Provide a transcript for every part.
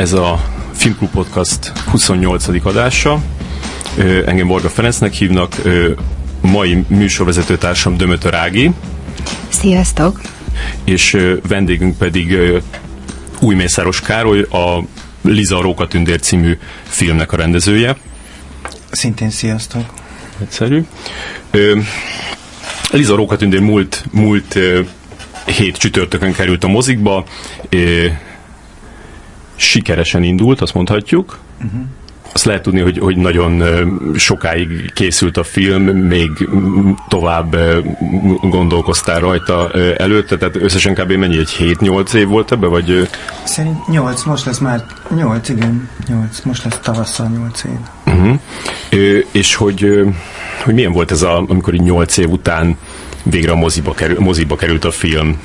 Ez a Filmklub Podcast 28. adása. Engem Borga Ferencnek hívnak, mai műsorvezető társam Dömötör Ági. Sziasztok! És vendégünk pedig Új Mészáros Károly, a Liza Rókatündér című filmnek a rendezője. Szintén sziasztok! Egyszerű. Liza Rókatündér múlt, múlt hét csütörtökön került a mozikba, sikeresen indult, azt mondhatjuk. Uh-huh. Azt lehet tudni, hogy, hogy nagyon sokáig készült a film, még tovább gondolkoztál rajta előtte, tehát összesen kb. mennyi, egy 7-8 év volt ebbe, vagy? Szerint 8, most lesz már 8, igen, 8, most lesz tavasszal 8 év. Uh-huh. És hogy, hogy milyen volt ez, a, amikor így 8 év után végre a moziba, kerül, moziba került a film?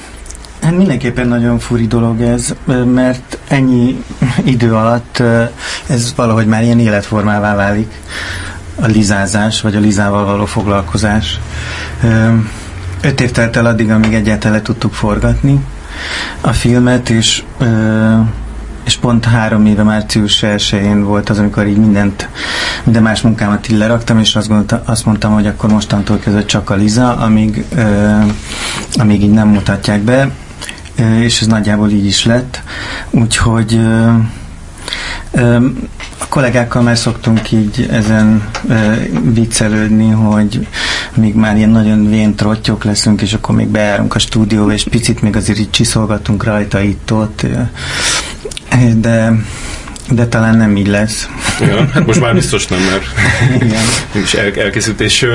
Hát mindenképpen nagyon furi dolog ez, mert ennyi idő alatt ez valahogy már ilyen életformává válik a lizázás, vagy a lizával való foglalkozás. Öt év telt el addig, amíg egyáltalán le tudtuk forgatni a filmet, és és pont három éve március 1 volt az, amikor így mindent, minden más munkámat így leraktam, és azt, gondolta, azt mondtam, hogy akkor mostantól kezdve csak a Liza, amíg, amíg így nem mutatják be, és ez nagyjából így is lett. Úgyhogy a kollégákkal már szoktunk így ezen viccelődni, hogy még már ilyen nagyon vén trottyok leszünk, és akkor még beárunk a stúdióba, és picit még azért így csiszolgatunk rajta itt-ott, de de talán nem így lesz. Ja, hát most már biztos nem, mert Igen. is el, elkészült, és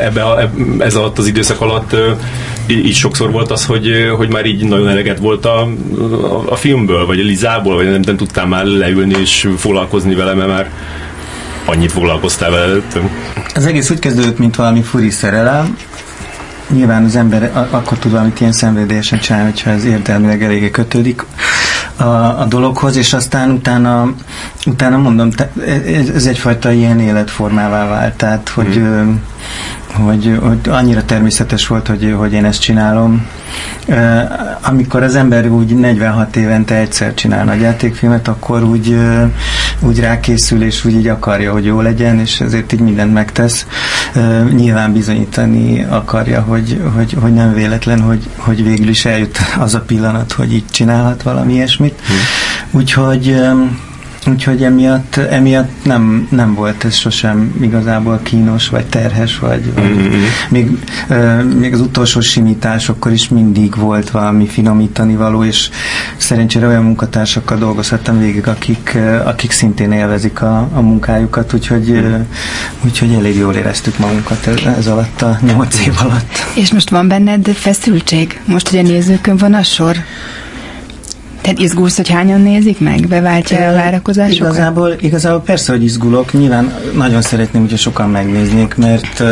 ebbe a, ez alatt az időszak alatt így sokszor volt az, hogy, hogy már így nagyon eleget volt a, a, a filmből, vagy a Lizából, vagy nem, nem tudtál már leülni és foglalkozni vele, mert már annyit foglalkoztál vele előttem. Az egész úgy kezdődött, mint valami furi szerelem. Nyilván az ember akkor tud valamit ilyen szenvedélyesen csinálni, hogyha ez értelmileg eléggé kötődik a, a dologhoz, és aztán utána, utána mondom, ez, ez egyfajta ilyen életformává vált, tehát hogy hmm hogy, hogy annyira természetes volt, hogy, hogy én ezt csinálom. Amikor az ember úgy 46 évente egyszer csinál nagy játékfilmet, akkor úgy, úgy rákészül, és úgy így akarja, hogy jó legyen, és ezért így mindent megtesz. Nyilván bizonyítani akarja, hogy, hogy, hogy nem véletlen, hogy, hogy végül is eljut az a pillanat, hogy így csinálhat valami ilyesmit. Hmm. Úgyhogy Úgyhogy emiatt, emiatt nem, nem volt ez sosem igazából kínos, vagy terhes, vagy, vagy mm-hmm. még, euh, még az utolsó simításokkor is mindig volt valami finomítani való, és szerencsére olyan munkatársakkal dolgozhattam végig, akik, akik szintén élvezik a, a munkájukat, úgyhogy, mm. úgyhogy elég jól éreztük magunkat ez, ez alatt a nyolc év alatt. És most van benned feszültség? Most, a nézőkön van a sor? Tehát izgulsz, hogy hányan nézik meg? Beváltja a várakozásokat? Igazából, igazából persze, hogy izgulok. Nyilván nagyon szeretném, hogyha sokan megnéznék, mert,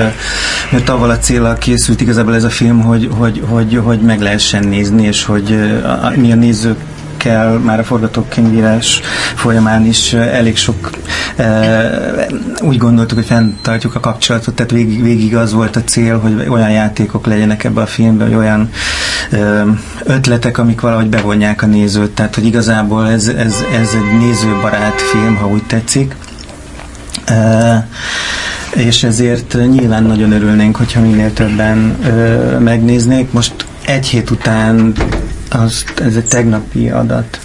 mert avval a célral készült igazából ez a film, hogy, hogy, hogy, hogy meg lehessen nézni, és hogy mi a nézők kell már a forgatókönyvírás folyamán is elég sok úgy gondoltuk, hogy fenntartjuk a kapcsolatot, tehát végig, végig az volt a cél, hogy olyan játékok legyenek ebbe a filmben, hogy olyan ötletek, amik valahogy bevonják a nézőt, tehát hogy igazából ez, ez, ez egy nézőbarát film, ha úgy tetszik. E, és ezért nyilván nagyon örülnénk, hogyha minél többen ö, megnéznék. Most egy hét után az, ez egy tegnapi adat.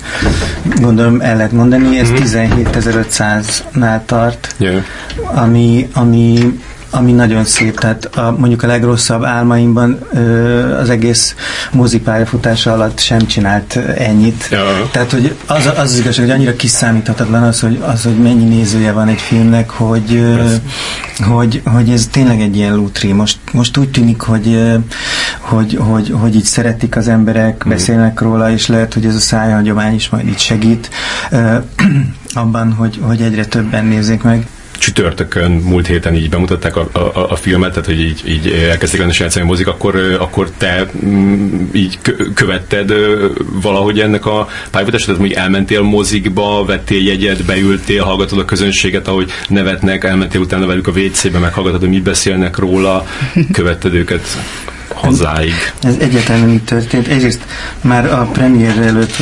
Gondolom el lehet mondani, ez mm-hmm. 17.500-nál tart, yeah. ami, ami ami nagyon szép, tehát a, mondjuk a legrosszabb álmaimban ö, az egész mozipályafutása alatt sem csinált ennyit. Ja. Tehát, hogy az, az az igazság, hogy annyira kiszámíthatatlan az, hogy, az, hogy mennyi nézője van egy filmnek, hogy, ö, hogy, hogy ez tényleg egy ilyen lútri. Most, most úgy tűnik, hogy, hogy, hogy, hogy így szeretik az emberek, mm. beszélnek róla, és lehet, hogy ez a szájhagyomány is majd így segít ö, abban, hogy, hogy egyre többen nézzék meg csütörtökön múlt héten így bemutatták a, a, a filmet, tehát hogy így, így elkezdték játszani a mozik, akkor, akkor te mm, így követted valahogy ennek a pályafutást, tehát mondjuk elmentél mozikba, vettél jegyet, beültél, hallgatod a közönséget, ahogy nevetnek, elmentél utána velük a WC-be, meghallgatod, hogy mit beszélnek róla, követted őket hazáig. Ez nem így történt. Egyrészt már a premier előtt,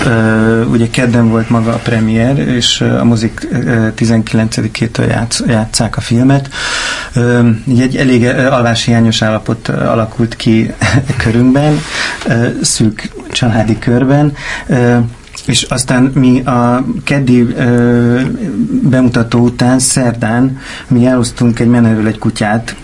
ugye kedden volt maga a premier, és a mozik uh, 19-től játsz, játszák a filmet. Egy elég alváshiányos állapot alakult ki körünkben, szűk családi körben. És aztán mi a keddi ö, bemutató után, szerdán mi elosztunk egy menerről egy kutyát,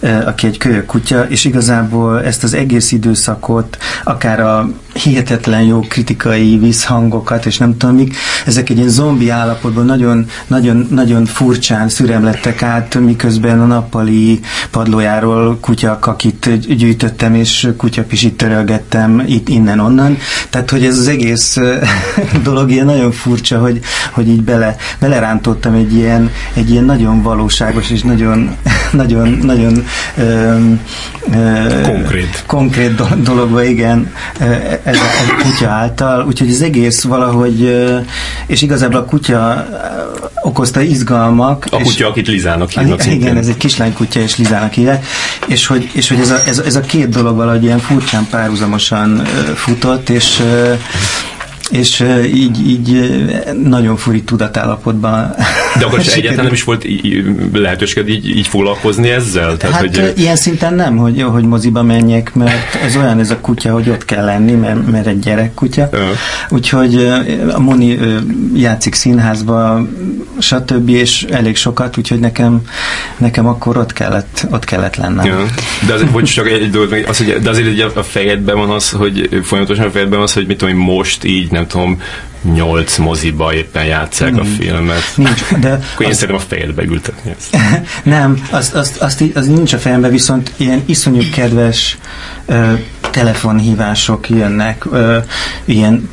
ö, aki egy kölyök kutya, és igazából ezt az egész időszakot, akár a hihetetlen jó kritikai visszhangokat, és nem tudom mik, ezek egy ilyen zombi állapotban nagyon, nagyon, nagyon furcsán szüremlettek át, miközben a nappali padlójáról kutyakakit gyűjtöttem, és kutyapisit törölgettem itt innen-onnan. Tehát, hogy ez az egész dolog ilyen nagyon furcsa, hogy, hogy így bele, belerántottam egy ilyen, egy ilyen nagyon valóságos és nagyon, nagyon, nagyon ö, ö, konkrét. konkrét dologba, igen, ez a, a kutya által, úgyhogy az egész valahogy, és igazából a kutya okozta izgalmak. A kutya, akit Lizának hívnak Igen, szintén. ez egy kislány kutya, és Lizának hívják, és hogy, és hogy ez, a, ez, a, ez a két dolog valahogy ilyen furcsán párhuzamosan futott, és és így, így nagyon furi tudatállapotban. De akkor egyáltalán nem is volt lehetőséged így, így foglalkozni ezzel? Tehát, hát hogy... ilyen szinten nem, hogy, hogy moziba menjek, mert ez olyan ez a kutya, hogy ott kell lenni, mert, mert egy gyerekkutya. Uh. Úgyhogy a Moni játszik színházba, stb. és elég sokat, úgyhogy nekem, nekem akkor ott kellett, ott kellett lennem. Ja. De azért, hogy csak egy dolog, az, hogy, de azért a fejedben van az, hogy folyamatosan a fejedben van az, hogy mit tudom, most így nem tudom, nyolc moziba éppen játszák a filmet. Nincs, de Akkor én szeretem a fejedbe ültetni ezt. nem, azt, azt, azt, az nincs a fejembe, viszont ilyen iszonyú kedves ö, telefonhívások jönnek, ö, ilyen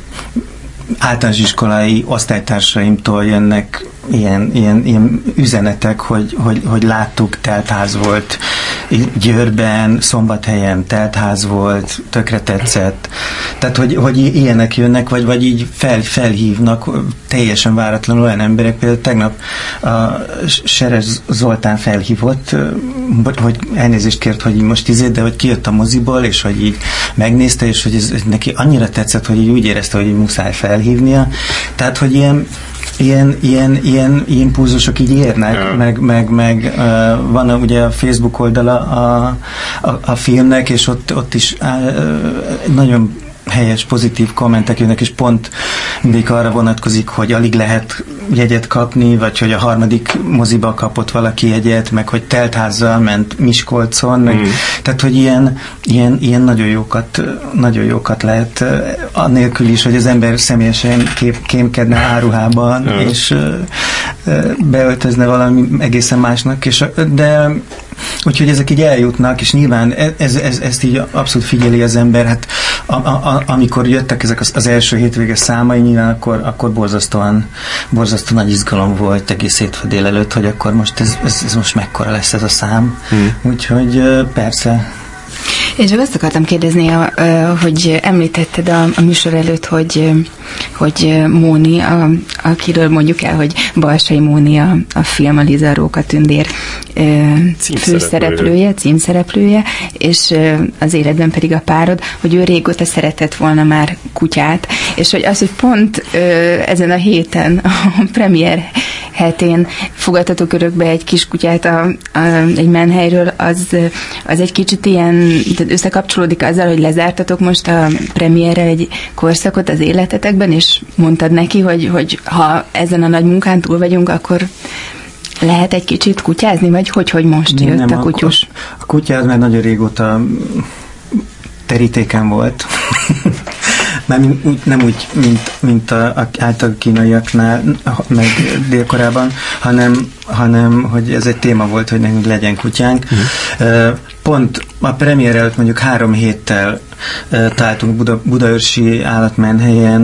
általános iskolai osztálytársaimtól jönnek ilyen, ilyen, ilyen üzenetek, hogy, hogy, hogy láttuk, teltház volt Győrben, Szombathelyen teltház volt, tökre tetszett. Tehát, hogy, hogy ilyenek jönnek, vagy, vagy így fel, felhívnak teljesen váratlanul olyan emberek. Például tegnap a Seres Zoltán felhívott, hogy elnézést kért, hogy most izé, de hogy kijött a moziból, és hogy így megnézte, és hogy ez neki annyira tetszett, hogy így úgy érezte, hogy így muszáj felhívnia. Tehát, hogy ilyen ilyen, ilyen, ilyen impulzusok így érnek, ja. meg, meg, meg uh, van ugye a Facebook oldala a, a, a filmnek, és ott, ott is uh, nagyon helyes, pozitív kommentek jönnek, és pont mindig arra vonatkozik, hogy alig lehet jegyet kapni, vagy hogy a harmadik moziba kapott valaki jegyet, meg hogy teltházzal ment Miskolcon, meg, mm. tehát hogy ilyen, ilyen, ilyen nagyon, jókat, nagyon jókat lehet, annélkül is, hogy az ember személyesen kép, kémkedne áruhában, mm. és beöltözne valami egészen másnak, és, de Úgyhogy ezek így eljutnak, és nyilván e- ez, ez, ezt így abszolút figyeli az ember. Hát a, a, amikor jöttek ezek az, az első hétvége számai, nyilván akkor, akkor borzasztóan, borzasztóan nagy izgalom volt egész hétfő délelőtt, hogy akkor most ez, ez, ez most mekkora lesz ez a szám. Hmm. Úgyhogy persze én csak azt akartam kérdezni, hogy említetted a, a műsor előtt, hogy, hogy Móni, a, akiről mondjuk el, hogy Balsai Móni a, a film a Liza Róka Tündér főszereplője, címszereplője, és az életben pedig a párod, hogy ő régóta szeretett volna már kutyát, és hogy az, hogy pont ezen a héten a premier hetén fogadtatok örökbe egy kiskutyát a, a, egy menhelyről, az, az egy kicsit ilyen, összekapcsolódik azzal, hogy lezártatok most a premierrel egy korszakot az életetekben, és mondtad neki, hogy, hogy ha ezen a nagy munkán túl vagyunk, akkor lehet egy kicsit kutyázni, vagy hogy, hogy most jött Nem, a kutyus? A, a kutyáz már nagyon régóta terítéken volt. Már úgy, nem úgy, mint, mint a, a által kínaiaknál, meg délkorában, hanem, hanem, hogy ez egy téma volt, hogy nekünk legyen kutyánk. Uh-huh. Pont a premier előtt mondjuk három héttel találtunk Buda, Budaörsi állatmenhelyen,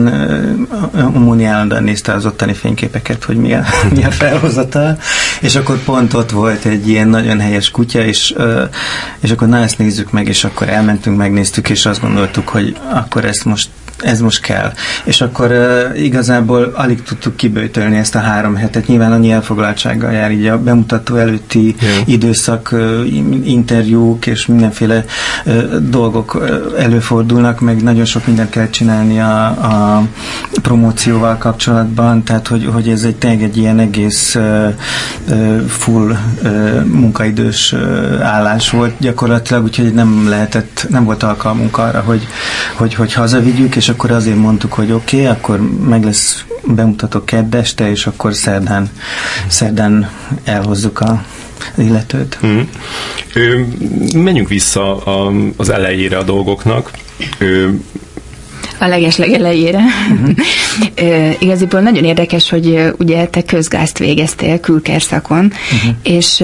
Umuni állandóan nézte az ottani fényképeket, hogy mi a, mi a felhozata, és akkor pont ott volt egy ilyen nagyon helyes kutya, és, és akkor na ezt nézzük meg, és akkor elmentünk, megnéztük, és azt gondoltuk, hogy akkor ezt most ez most kell. És akkor uh, igazából alig tudtuk kibőtölni ezt a három hetet. Nyilván annyi elfoglaltsággal jár így a bemutató előtti yeah. időszak, uh, interjúk és mindenféle dolgok előfordulnak, meg nagyon sok mindent kell csinálni a, a promócióval kapcsolatban, tehát hogy, hogy ez egy tényleg egy ilyen egész full munkaidős állás volt gyakorlatilag, úgyhogy nem lehetett, nem volt alkalmunk arra, hogy, hogy, hogy hazavigyük, és akkor azért mondtuk, hogy oké, okay, akkor meg lesz bemutató kedd este, és akkor szerdán, szerdán elhozzuk a illetőt. Mm. Ö, menjünk vissza a, az elejére a dolgoknak. Ö, a legesleg elejére. Uh-huh. Igaziból nagyon érdekes, hogy ugye te közgázt végeztél külkerszakon, uh-huh. és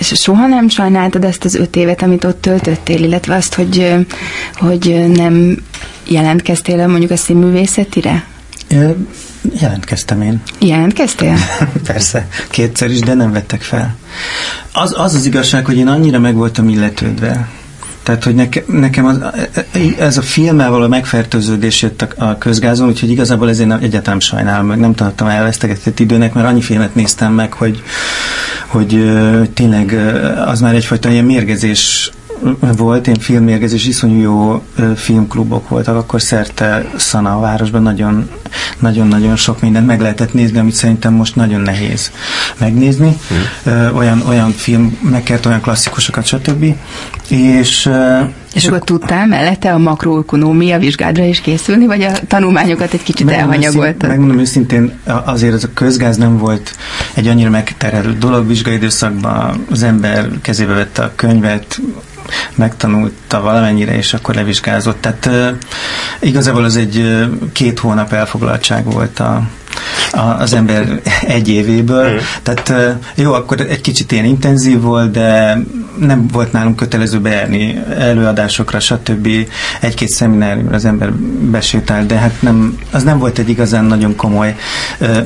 soha nem sajnáltad ezt az öt évet, amit ott töltöttél, illetve azt, hogy, hogy nem jelentkeztél mondjuk a színművészetire? Jelentkeztem én. Jelentkeztél? Persze, kétszer is, de nem vettek fel. Az az, az igazság, hogy én annyira meg voltam illetődve, tehát, hogy neke, nekem az, ez a filmmel való megfertőződés jött a, a közgázon, úgyhogy igazából ezért nem, egyáltalán sajnálom, meg nem tartottam elvesztegetett időnek, mert annyi filmet néztem meg, hogy, hogy, hogy tényleg az már egyfajta ilyen mérgezés volt, én filmmérgezés, iszonyú jó filmklubok voltak, akkor szerte Szana a városban nagyon, nagyon-nagyon sok mindent meg lehetett nézni, amit szerintem most nagyon nehéz megnézni. Mm. Olyan, olyan filmeket, olyan klasszikusokat, stb. És és akkor tudtál mellette a makroökonómia vizsgádra is készülni, vagy a tanulmányokat egy kicsit megmondom elhanyagoltad? megmondom őszintén, azért ez a közgáz nem volt egy annyira megterelő dolog. Vizsgai időszakban az ember kezébe vette a könyvet, megtanulta valamennyire, és akkor levizsgázott. Tehát igazából az egy két hónap elfoglaltság volt a, az ember egy évéből. Mm. Tehát jó, akkor egy kicsit ilyen intenzív volt, de nem volt nálunk kötelező bejárni előadásokra, stb. Egy-két szemináriumra az ember besétált, de hát nem, az nem volt egy igazán nagyon komoly.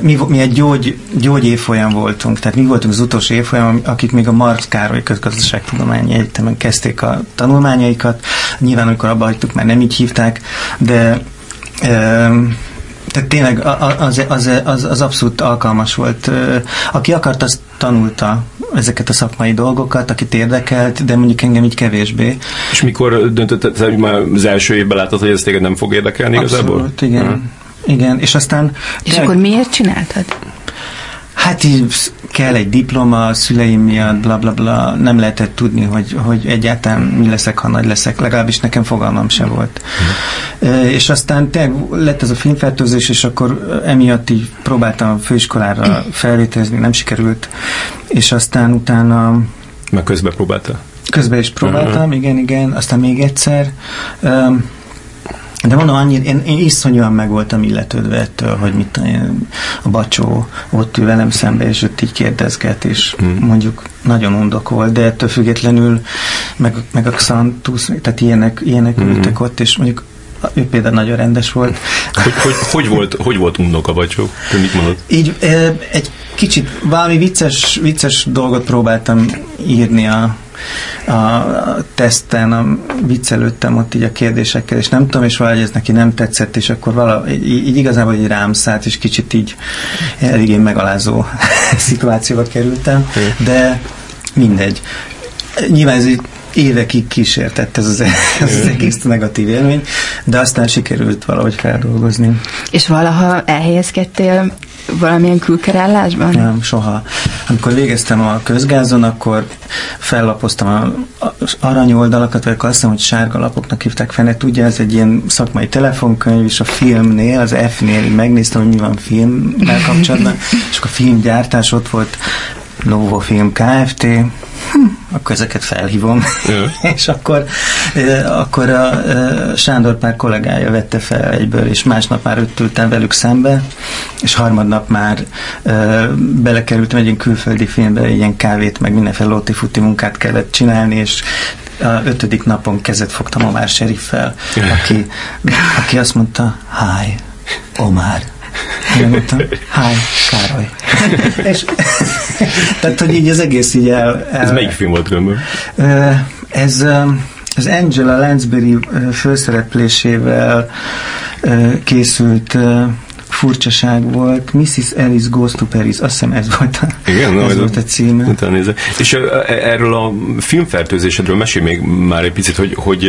Mi, mi egy gyógy, gyógy évfolyam voltunk, tehát mi voltunk az utolsó évfolyam, akik még a Marx Károly Közgazdaságtudományi Egyetemen kezdték a tanulmányaikat. Nyilván, amikor abba hagytuk, már nem így hívták, de tehát tényleg az, az, az, az abszolút alkalmas volt. Aki akart, az tanulta ezeket a szakmai dolgokat, akit érdekelt, de mondjuk engem így kevésbé. És mikor döntötted, hogy már az első évben látod, hogy ez téged nem fog érdekelni abszolút, igazából? igen. Hmm. Igen, és aztán... És tényleg, akkor miért csináltad? Hát így kell egy diploma a szüleim miatt, bla bla bla, nem lehetett tudni, hogy, hogy egyáltalán mi leszek, ha nagy leszek, legalábbis nekem fogalmam se volt. Mm. E, és aztán tényleg lett ez a filmfertőzés, és akkor emiatt így próbáltam a főiskolára felvételezni, nem sikerült, és aztán utána... Meg közben próbálta? Közben is próbáltam, uh-huh. igen, igen, aztán még egyszer. Um, de mondom, annyira, én, én iszonyúan meg voltam illetődve ettől, hogy mit én, a bacsó ott ül velem szembe, és ott így kérdezget, és mm. mondjuk nagyon undok volt, de ettől függetlenül meg, meg a Xantus, tehát ilyenek, ilyenek mm. ültek ott, és mondjuk ő például nagyon rendes volt. Hogy, hogy, hogy, volt, hogy volt undok a bacsó? Te mit mondod? Így egy kicsit valami vicces, vicces dolgot próbáltam írni a, a teszten, a viccelődtem ott így a kérdésekkel, és nem tudom, és valahogy ez neki nem tetszett, és akkor vala, így, így igazából így rám szállt, és kicsit így eléggé megalázó szituációba kerültem, de mindegy. Nyilván ez így évekig kísértett ez az, ez az egész negatív élmény, de aztán sikerült valahogy feldolgozni. És valaha elhelyezkedtél valamilyen külkerállásban? Nem, soha. Amikor végeztem a közgázon, akkor fellapoztam az aranyoldalakat, vagy azt hiszem, hogy sárga lapoknak hívták fel, tudja, ez egy ilyen szakmai telefonkönyv, és a filmnél, az F-nél megnéztem, hogy mi van filmmel kapcsolatban, és akkor a filmgyártás ott volt Novo Film Kft. Hm, akkor ezeket felhívom. és akkor, akkor a Sándor pár kollégája vette fel egyből, és másnap már öt ültem velük szembe, és harmadnap már belekerültem egy ilyen külföldi filmbe, ilyen kávét, meg mindenféle lóti-futi munkát kellett csinálni, és a ötödik napon kezet fogtam Omar Sheriffel, aki, aki azt mondta, hi, Omar. Én mondtam, hi, Károly. és, tehát, hogy így az egész így el... el ez melyik film volt különböző? Ez az Angela Lansbury főszereplésével készült furcsaság volt. Mrs. Alice Goes to Paris, azt hiszem ez volt a, Igen, ez volt a címe. Utána És erről a filmfertőzésedről mesél még már egy picit, hogy, hogy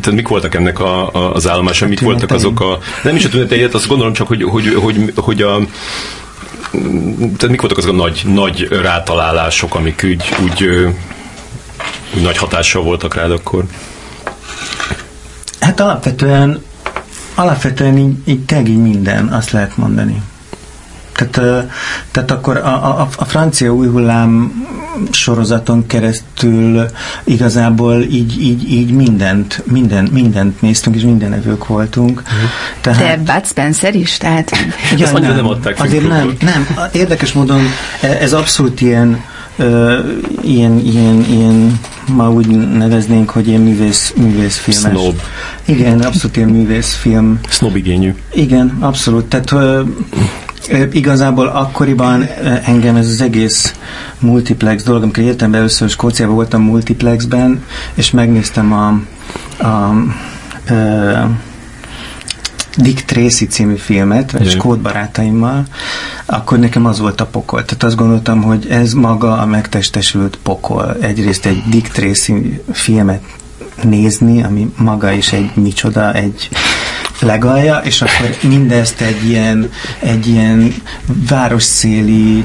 tehát mik voltak ennek a, a, az állomása, mik voltak azok a... Nem is a tüneteiet, azt gondolom csak, hogy, hogy, hogy, hogy a tehát mik voltak azok a nagy, nagy rátalálások, amik úgy, úgy, úgy nagy hatással voltak rád akkor? Hát alapvetően alapvetően így, így így minden, azt lehet mondani. Tehát, tehát akkor a, a, a francia új hullám sorozaton keresztül igazából így, így, így mindent, minden, mindent néztünk, és mindenevők voltunk. Uh-huh. Tehát, De Bud Spencer is? Tehát... Ja, nem, nem adták Azért nem, nem. Érdekes módon e, ez abszolút ilyen ö, ilyen, ilyen, ilyen, ma úgy neveznénk, hogy ilyen művész, művészfilmes. Snob. Igen, abszolút ilyen művészfilm. Snob igényű. Igen, abszolút. Tehát ö, Igazából akkoriban engem ez az egész multiplex dolog, amikor értem be először Skóciában voltam multiplexben, és megnéztem a, a, a Dick Tracy című filmet, vagy skót barátaimmal, akkor nekem az volt a pokol. Tehát azt gondoltam, hogy ez maga a megtestesült pokol. Egyrészt egy Dick Tracy filmet nézni, ami maga is egy micsoda, egy legalja, és akkor mindezt egy ilyen, egy ilyen városszéli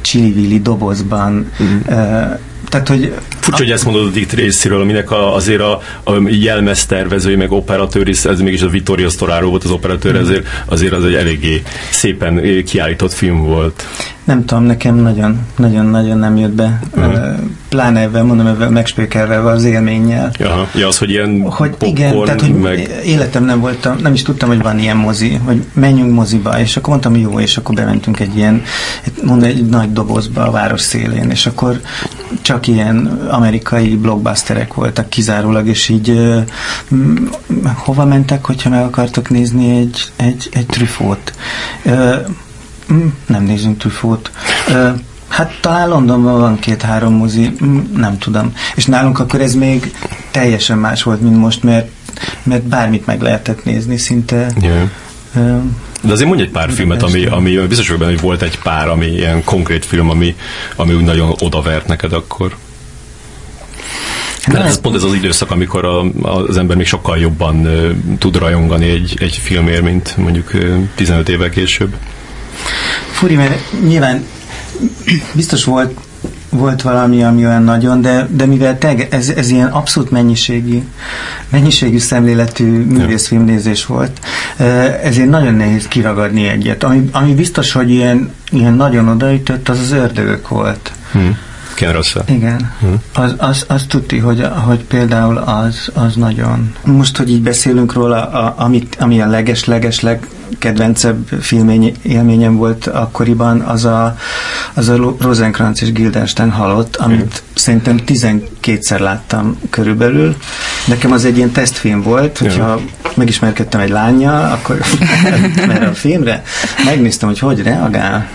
csili dobozban mm. uh, tehát, hogy Furcsa, hogy ezt mondod a Dick részéről, aminek a, azért a, a jelmeztervezői, meg operatőr is, ez mégis a Vittorio Storaro volt az operatőr, mm. ezért azért az egy eléggé szépen kiállított film volt. Nem tudom, nekem nagyon, nagyon, nagyon nem jött be. Uh-huh. Pláne ebben, mondom, ebben megspékelve az élménnyel. Ja, ja, az, hogy ilyen hogy popcorn, igen, tehát, hogy meg... életem nem voltam, nem is tudtam, hogy van ilyen mozi, hogy menjünk moziba, és akkor mondtam, jó, és akkor bementünk egy ilyen, mondom, egy nagy dobozba a város szélén, és akkor csak ilyen amerikai blockbusterek voltak kizárólag, és így hova mentek, hogyha meg akartok nézni egy, egy, egy trüfót? Nem nézünk Truffaut. Hát talán Londonban van két-három mozi, nem tudom. És nálunk akkor ez még teljesen más volt, mint most, mert, mert bármit meg lehetett nézni szinte. Yeah. De azért mondj egy pár filmet, ami, ami biztos hogy volt egy pár, ami ilyen konkrét film, ami, ami úgy nagyon odavert neked akkor. Mert ez pont ez az időszak, amikor a, az ember még sokkal jobban uh, tud rajongani egy, egy filmért, mint mondjuk uh, 15 évvel később. Furi, mert nyilván biztos volt volt valami, ami olyan nagyon, de, de mivel te, ez, ez ilyen abszolút mennyiségi, mennyiségű szemléletű művészfilmnézés volt, ezért nagyon nehéz kiragadni egyet. Ami, ami biztos, hogy ilyen, ilyen nagyon odaütött, az az ördögök volt. Hmm. Ken Russell. Igen. Hmm. Az, az, az tudti, hogy, hogy például az, az nagyon... Most, hogy így beszélünk róla, a, amit, ami a leges-leges leg kedvencebb filmény élményem volt akkoriban, az a, az a Rosencrantz és Guildenstern halott, amit mm. Szerintem 12-szer láttam körülbelül. Nekem az egy ilyen tesztfilm volt, hogyha megismerkedtem egy lánya, akkor erre a filmre, megnéztem, hogy hogy reagál,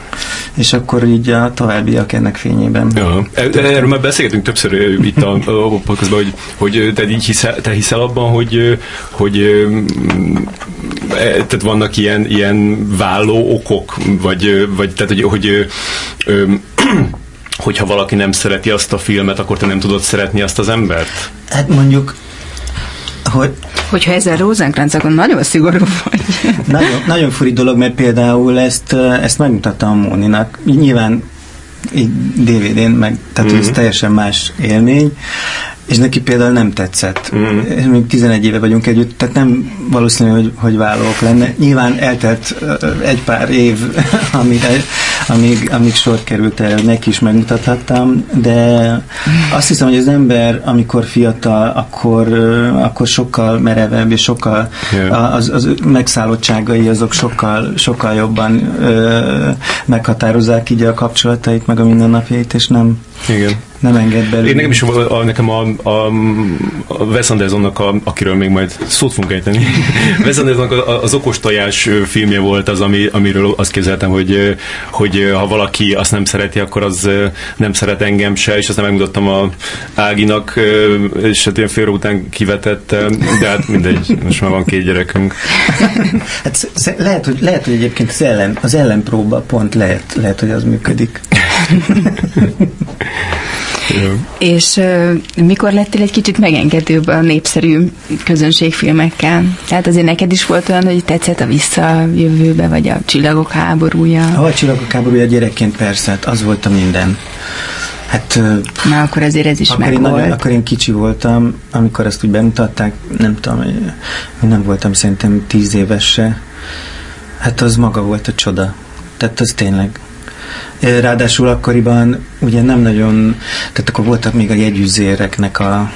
és akkor így a továbbiak ennek fényében. Ja. E, erről már beszélgetünk többször itt a, a podcastban, hogy, hogy te így hiszel, te hiszel abban, hogy, hogy e, tehát vannak ilyen, ilyen válló okok, vagy, vagy tehát, hogy, hogy hogyha valaki nem szereti azt a filmet, akkor te nem tudod szeretni azt az embert? Hát mondjuk hogy... Hogyha ezzel Rosenkrantz, akkor nagyon szigorú vagy. nagyon, nagyon furi dolog, mert például ezt, ezt megmutattam a Móninak. Nyilván így DVD-n, meg, tehát mm-hmm. ez teljesen más élmény, és neki például nem tetszett. Mm. Még 11 éve vagyunk együtt, tehát nem valószínű, hogy, hogy vállalok lenne. Nyilván eltelt egy pár év, amire, amíg, amíg sor került erre, neki is megmutathattam, de azt hiszem, hogy az ember, amikor fiatal, akkor, akkor sokkal merevebb, és sokkal az, az megszállottságai azok sokkal, sokkal jobban ö, meghatározzák így a kapcsolatait, meg a mindennapjait, és nem, Igen nem enged belőle. Én nekem is a, nekem a, a, a Wes Andersonnak, a, akiről még majd szót fogunk ejteni, Wes Andersonnak az okos tojás filmje volt az, ami, amiről azt képzeltem, hogy, hogy ha valaki azt nem szereti, akkor az nem szeret engem se, és aztán megmutattam a Áginak, és hát ilyen fél után kivetette, de hát mindegy, most már van két gyerekünk. Hát lehet, hogy, lehet, hogy egyébként az, ellen, az ellenpróba pont lehet, lehet, hogy az működik. És mikor lettél egy kicsit megengedőbb a népszerű közönségfilmekkel? Tehát azért neked is volt olyan, hogy tetszett a visszajövőbe, vagy a csillagok háborúja? A csillagok háborúja gyerekként persze, hát az volt a minden. Hát, Na, akkor azért ez is akkor meg én, volt. nagyon, akkor én kicsi voltam, amikor ezt úgy bemutatták, nem tudom, én nem voltam szerintem tíz éves se. Hát az maga volt a csoda. Tehát az tényleg. Ráadásul akkoriban ugye nem nagyon, tehát akkor voltak még a jegyüzéreknek a,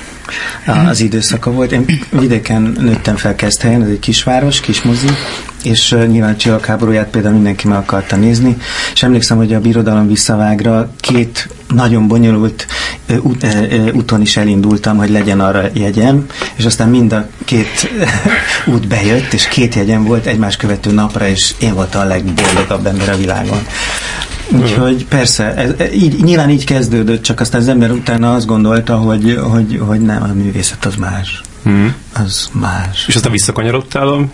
a, az időszaka volt. Én vidéken nőttem fel Keszthelyen, ez egy kisváros, kismozi, és nyilván csillagháborúját például mindenki meg akarta nézni, és emlékszem, hogy a birodalom visszavágra két nagyon bonyolult út, úton is elindultam, hogy legyen arra jegyem, és aztán mind a két út bejött, és két jegyem volt egymás követő napra, és én voltam a legboldogabb ember a világon. Úgyhogy persze, ez, így, nyilván így kezdődött, csak aztán az ember utána azt gondolta, hogy, hogy, hogy nem, a művészet az más. Mm. Az más. És aztán visszakanyarodtál a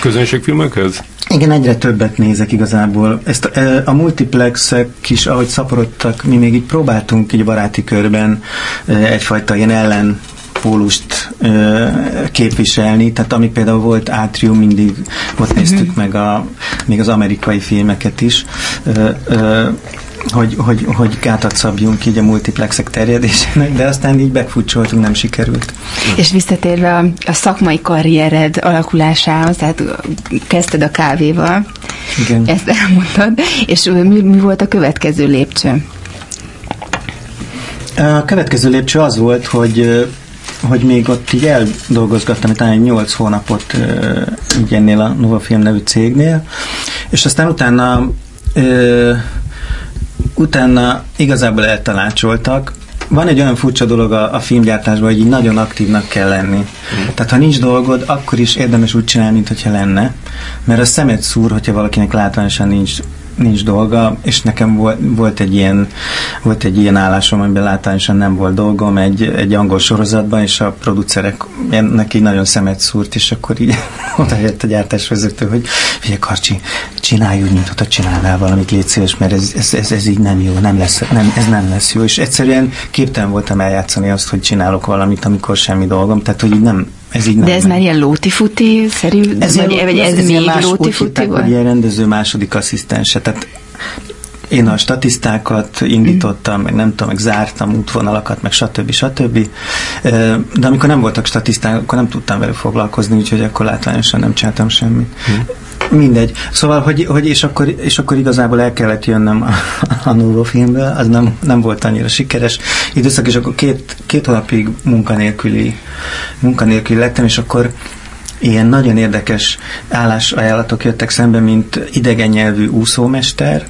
közönségfilmekhez? Igen, egyre többet nézek igazából. Ezt a, a multiplexek is, ahogy szaporodtak, mi még így próbáltunk így baráti körben egyfajta ilyen ellen pólust ö, képviselni, tehát ami például volt Átrium, mindig ott néztük uh-huh. meg a, még az amerikai filmeket is, ö, ö, hogy, hogy, hogy gátat szabjunk így a multiplexek terjedésének, de aztán így bekfutcsoltunk, nem sikerült. És visszatérve a, a szakmai karriered alakulásához, tehát kezdted a kávéval, Igen. ezt elmondtad, és mi, mi volt a következő lépcső? A következő lépcső az volt, hogy hogy még ott így eldolgozgattam, talán egy 8 hónapot így ennél a Nova Film nevű cégnél, és aztán utána ö, utána igazából eltanácsoltak, van egy olyan furcsa dolog a, a filmgyártásban, hogy így nagyon aktívnak kell lenni. Tehát ha nincs dolgod, akkor is érdemes úgy csinálni, mint hogyha lenne, mert a szemet szúr, hogyha valakinek látványosan nincs nincs dolga, és nekem volt, volt egy ilyen volt egy ilyen állásom, amiben látványosan nem volt dolgom egy, egy angol sorozatban, és a producerek neki nagyon szemet szúrt, és akkor így oda jött a gyártásvezető, hogy figyelj Karcsi, csinálj úgy, mint hogyha csinálnál valamit, légy szíves, mert ez, ez, ez, ez, így nem jó, nem lesz, nem, ez nem lesz jó, és egyszerűen képtelen voltam eljátszani azt, hogy csinálok valamit, amikor semmi dolgom, tehát hogy így nem, ez így De nem ez megy. már ilyen lótifuti szerű? Ez, vagy, ilyen, vagy ez, ez ilyen még lótifuti hogy ilyen rendező második asszisztense. Tehát én a statisztákat indítottam, meg nem tudom, meg zártam útvonalakat, meg stb. stb. De amikor nem voltak statiszták, akkor nem tudtam velük foglalkozni, úgyhogy akkor látványosan nem csináltam semmit. Mindegy. Szóval, hogy, hogy és, akkor, és akkor igazából el kellett jönnöm a, a Nuvo filmből, az nem, nem volt annyira sikeres időszak, és akkor két, két hónapig munkanélküli, munkanélküli lettem, és akkor ilyen nagyon érdekes állásajánlatok jöttek szembe, mint idegen nyelvű úszómester,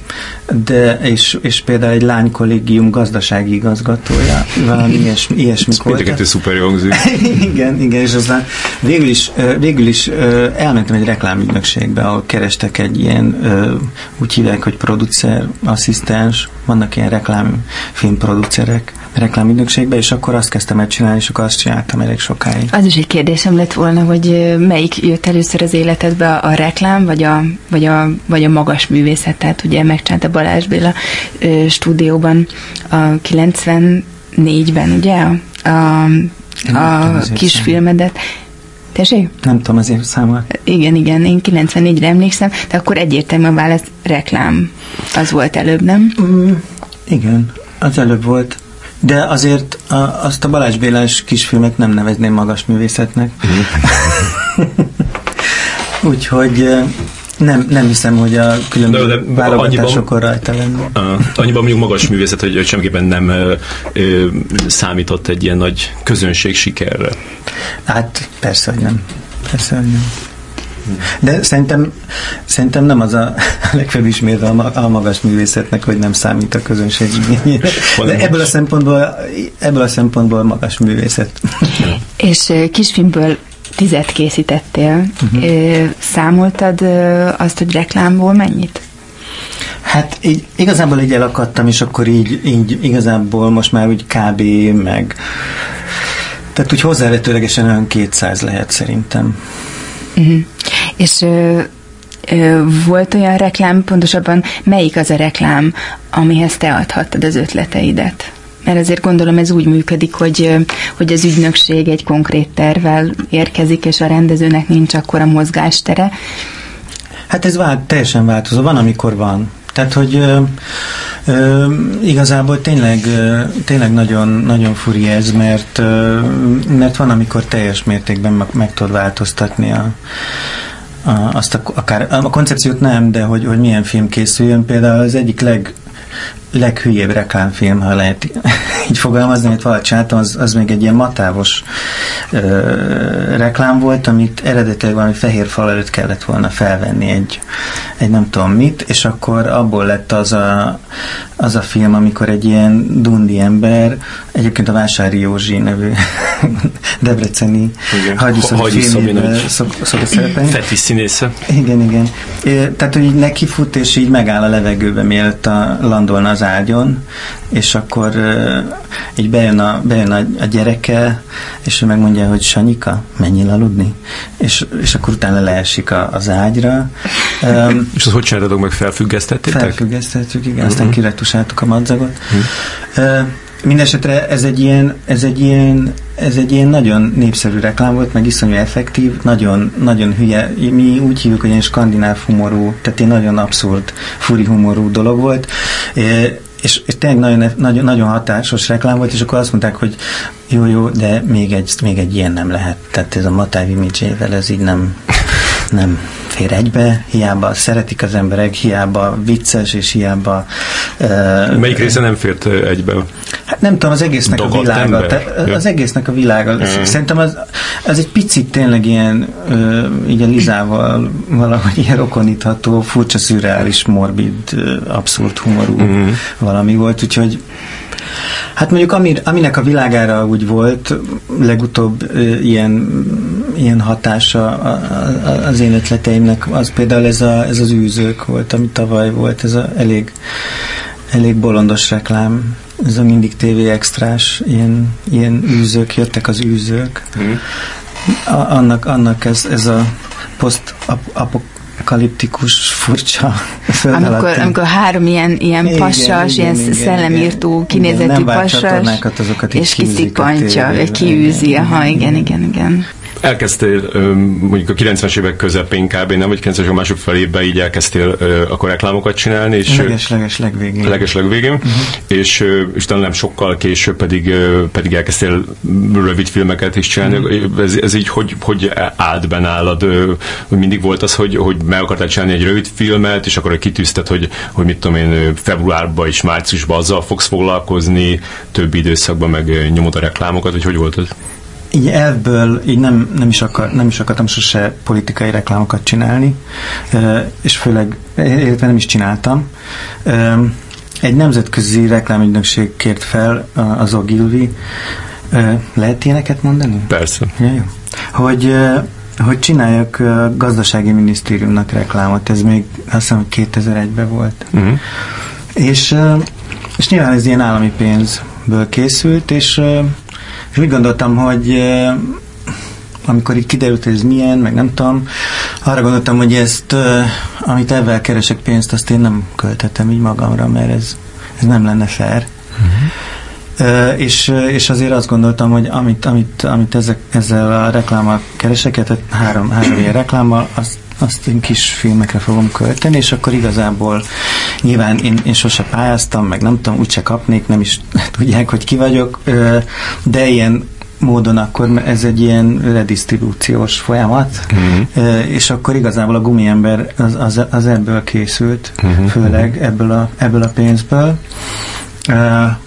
de és, és például egy lánykollégium gazdasági igazgatója, valami ilyesmi, ilyesmi volt. szuper jó igen, igen, és aztán végül is, végül is elmentem egy reklámügynökségbe, ahol kerestek egy ilyen, úgy hívják, hogy producer, asszisztens, vannak ilyen reklámfilmproducerek reklámügynökségbe, és akkor azt kezdtem el csinálni, és akkor azt csináltam elég sokáig. Az is egy kérdésem lett volna, hogy melyik jött először az életedbe, a reklám, vagy a, vagy a, vagy a magas művészet? Tehát ugye megcsinálta Balázs Béla stúdióban a 94-ben, ugye? A, a, a kisfilmedet. Tessék? Nem tudom azért számol. Igen, igen, én 94-re emlékszem, de akkor egyértelmű a válasz reklám. Az volt előbb, nem? Mm, igen, az előbb volt. De azért a, azt a Balázs Bélás kisfilmet nem nevezném magas művészetnek. Mm. Úgyhogy nem, nem hiszem, hogy a különböző válogatásokon rajta lenne. Uh, annyiban mondjuk magas művészet, hogy, hogy semmiképpen nem uh, uh, számított egy ilyen nagy közönség sikerre. Hát persze, hogy nem. Persze, hogy nem. De szerintem, szerintem nem az a legfőbb ismét a magas művészetnek, hogy nem számít a közönség igényére. De ebből a szempontból, ebből a szempontból magas művészet. És kisfilmből tizet készítettél. Uh-huh. Számoltad azt, hogy reklámból mennyit? Hát így, igazából így elakadtam, és akkor így, így igazából most már úgy kb. meg tehát úgy hozzávetőlegesen olyan 200 lehet szerintem. Uh-huh. És ö, ö, volt olyan reklám, pontosabban melyik az a reklám, amihez te adhattad az ötleteidet? Mert azért gondolom ez úgy működik, hogy, hogy az ügynökség egy konkrét tervvel érkezik, és a rendezőnek nincs akkor a mozgástere. Hát ez vált, teljesen változó. Van, amikor van. Tehát, hogy ö, ö, igazából tényleg, ö, tényleg nagyon, nagyon furi ez, mert, ö, mert van, amikor teljes mértékben meg, meg tudod változtatni a, a, azt a, akár, a koncepciót nem, de hogy, hogy milyen film készüljön. Például az egyik leg, leghülyébb reklámfilm, ha lehet így fogalmazni, amit valahogy csináltam, az, az még egy ilyen matávos ö, reklám volt, amit eredetileg valami fehér fal előtt kellett volna felvenni egy, egy nem tudom mit, és akkor abból lett az a, az a film, amikor egy ilyen dundi ember, egyébként a Vásári Józsi nevű debreceni hagyjuszami filmében szok, szokott szerepelni. Feti színésze. Igen, igen. Tehát, hogy így neki fut, és így megáll a levegőbe, mielőtt a landolna az ágyon, és akkor így bejön a, bejön a, a gyereke, és ő megmondja, hogy Sanyika, menjél aludni. És, és akkor utána leesik a, az ágyra. Um, és azt hogy csináltatok meg, felfüggesztettétek? Felfüggesztettük, igen, uh-huh. aztán mhm. kiretusáltuk a madzagot. Uh-huh. Uh, Mindenesetre ez egy ilyen, ez egy ilyen, ez egy ilyen nagyon népszerű reklám volt, meg iszonyú effektív, nagyon, nagyon hülye. Mi úgy hívjuk, hogy ilyen skandináv humorú, tehát egy nagyon abszurd, furi humorú dolog volt. És, és tényleg nagyon, nagyon, nagyon hatásos reklám volt, és akkor azt mondták, hogy jó, jó, de még egy, még egy ilyen nem lehet. Tehát ez a Matáv imidzsével, ez így nem, nem fér egybe, hiába szeretik az emberek, hiába vicces, és hiába... Uh, Melyik része nem fért egybe? Nem tudom, az egésznek Dogott a világa. Ja. Az egésznek a világa. Mm. Szerintem az, az egy picit tényleg ilyen, uh, így a Lizával valahogy ilyen rokonítható, furcsa, szürreális, morbid, abszurd humorú mm. valami volt, úgyhogy Hát mondjuk ami, aminek a világára úgy volt legutóbb ö, ilyen, ilyen hatása az én ötleteimnek, az például ez, a, ez az űzők volt, ami tavaly volt, ez a elég, elég bolondos reklám, ez a mindig TV extrás, ilyen, ilyen űzők, jöttek az űzők. Mm. A, annak, annak ez, ez a poszt apok apokaliptikus, furcsa amikor, amikor három ilyen, ilyen igen, passas, igen, ilyen szellemírtó kinézetű passas, és kiszippantja, kiűzi, aha, igen, igen, igen elkezdtél mondjuk a 90-es évek közepén kb. nem, vagy 90-es évek mások felébe így elkezdtél akkor reklámokat csinálni. És leges, leges legvégén. Leges legvégén. Uh-huh. És, és talán nem sokkal később pedig, pedig elkezdtél rövid filmeket is csinálni. Uh-huh. Ez, ez így hogy, hogy állt be nálad? Hogy mindig volt az, hogy, hogy meg akartál csinálni egy rövid filmet, és akkor kitűzted, hogy, hogy mit tudom én, februárban és márciusban azzal fogsz foglalkozni, több időszakban meg nyomod a reklámokat, vagy hogy volt ez? Így elvből így nem, nem, is akar, nem is akartam sose politikai reklámokat csinálni, és főleg, illetve nem is csináltam. Egy nemzetközi reklámügynökség kért fel az Ogilvy, lehet ilyeneket mondani? Persze. Ja, jó. Hogy, hogy csináljak gazdasági minisztériumnak reklámot, ez még azt hiszem, hogy 2001-ben volt. Uh-huh. És, és nyilván ez ilyen állami pénzből készült, és és úgy gondoltam, hogy amikor így kiderült, hogy ez milyen, meg nem tudom, arra gondoltam, hogy ezt, amit ebben keresek pénzt, azt én nem költetem így magamra, mert ez, ez nem lenne fair. Uh-huh. és, és azért azt gondoltam, hogy amit, amit, amit ezek, ezzel a reklámmal keresek, tehát három, három ilyen reklámmal, azt, azt én kis filmekre fogom költeni, és akkor igazából nyilván én, én sose pályáztam, meg nem tudom, úgyse kapnék, nem is tudják, hogy ki vagyok, de ilyen módon akkor ez egy ilyen redistribúciós folyamat, uh-huh. és akkor igazából a gumiember az, az, az ebből készült, uh-huh. főleg ebből a, ebből a pénzből.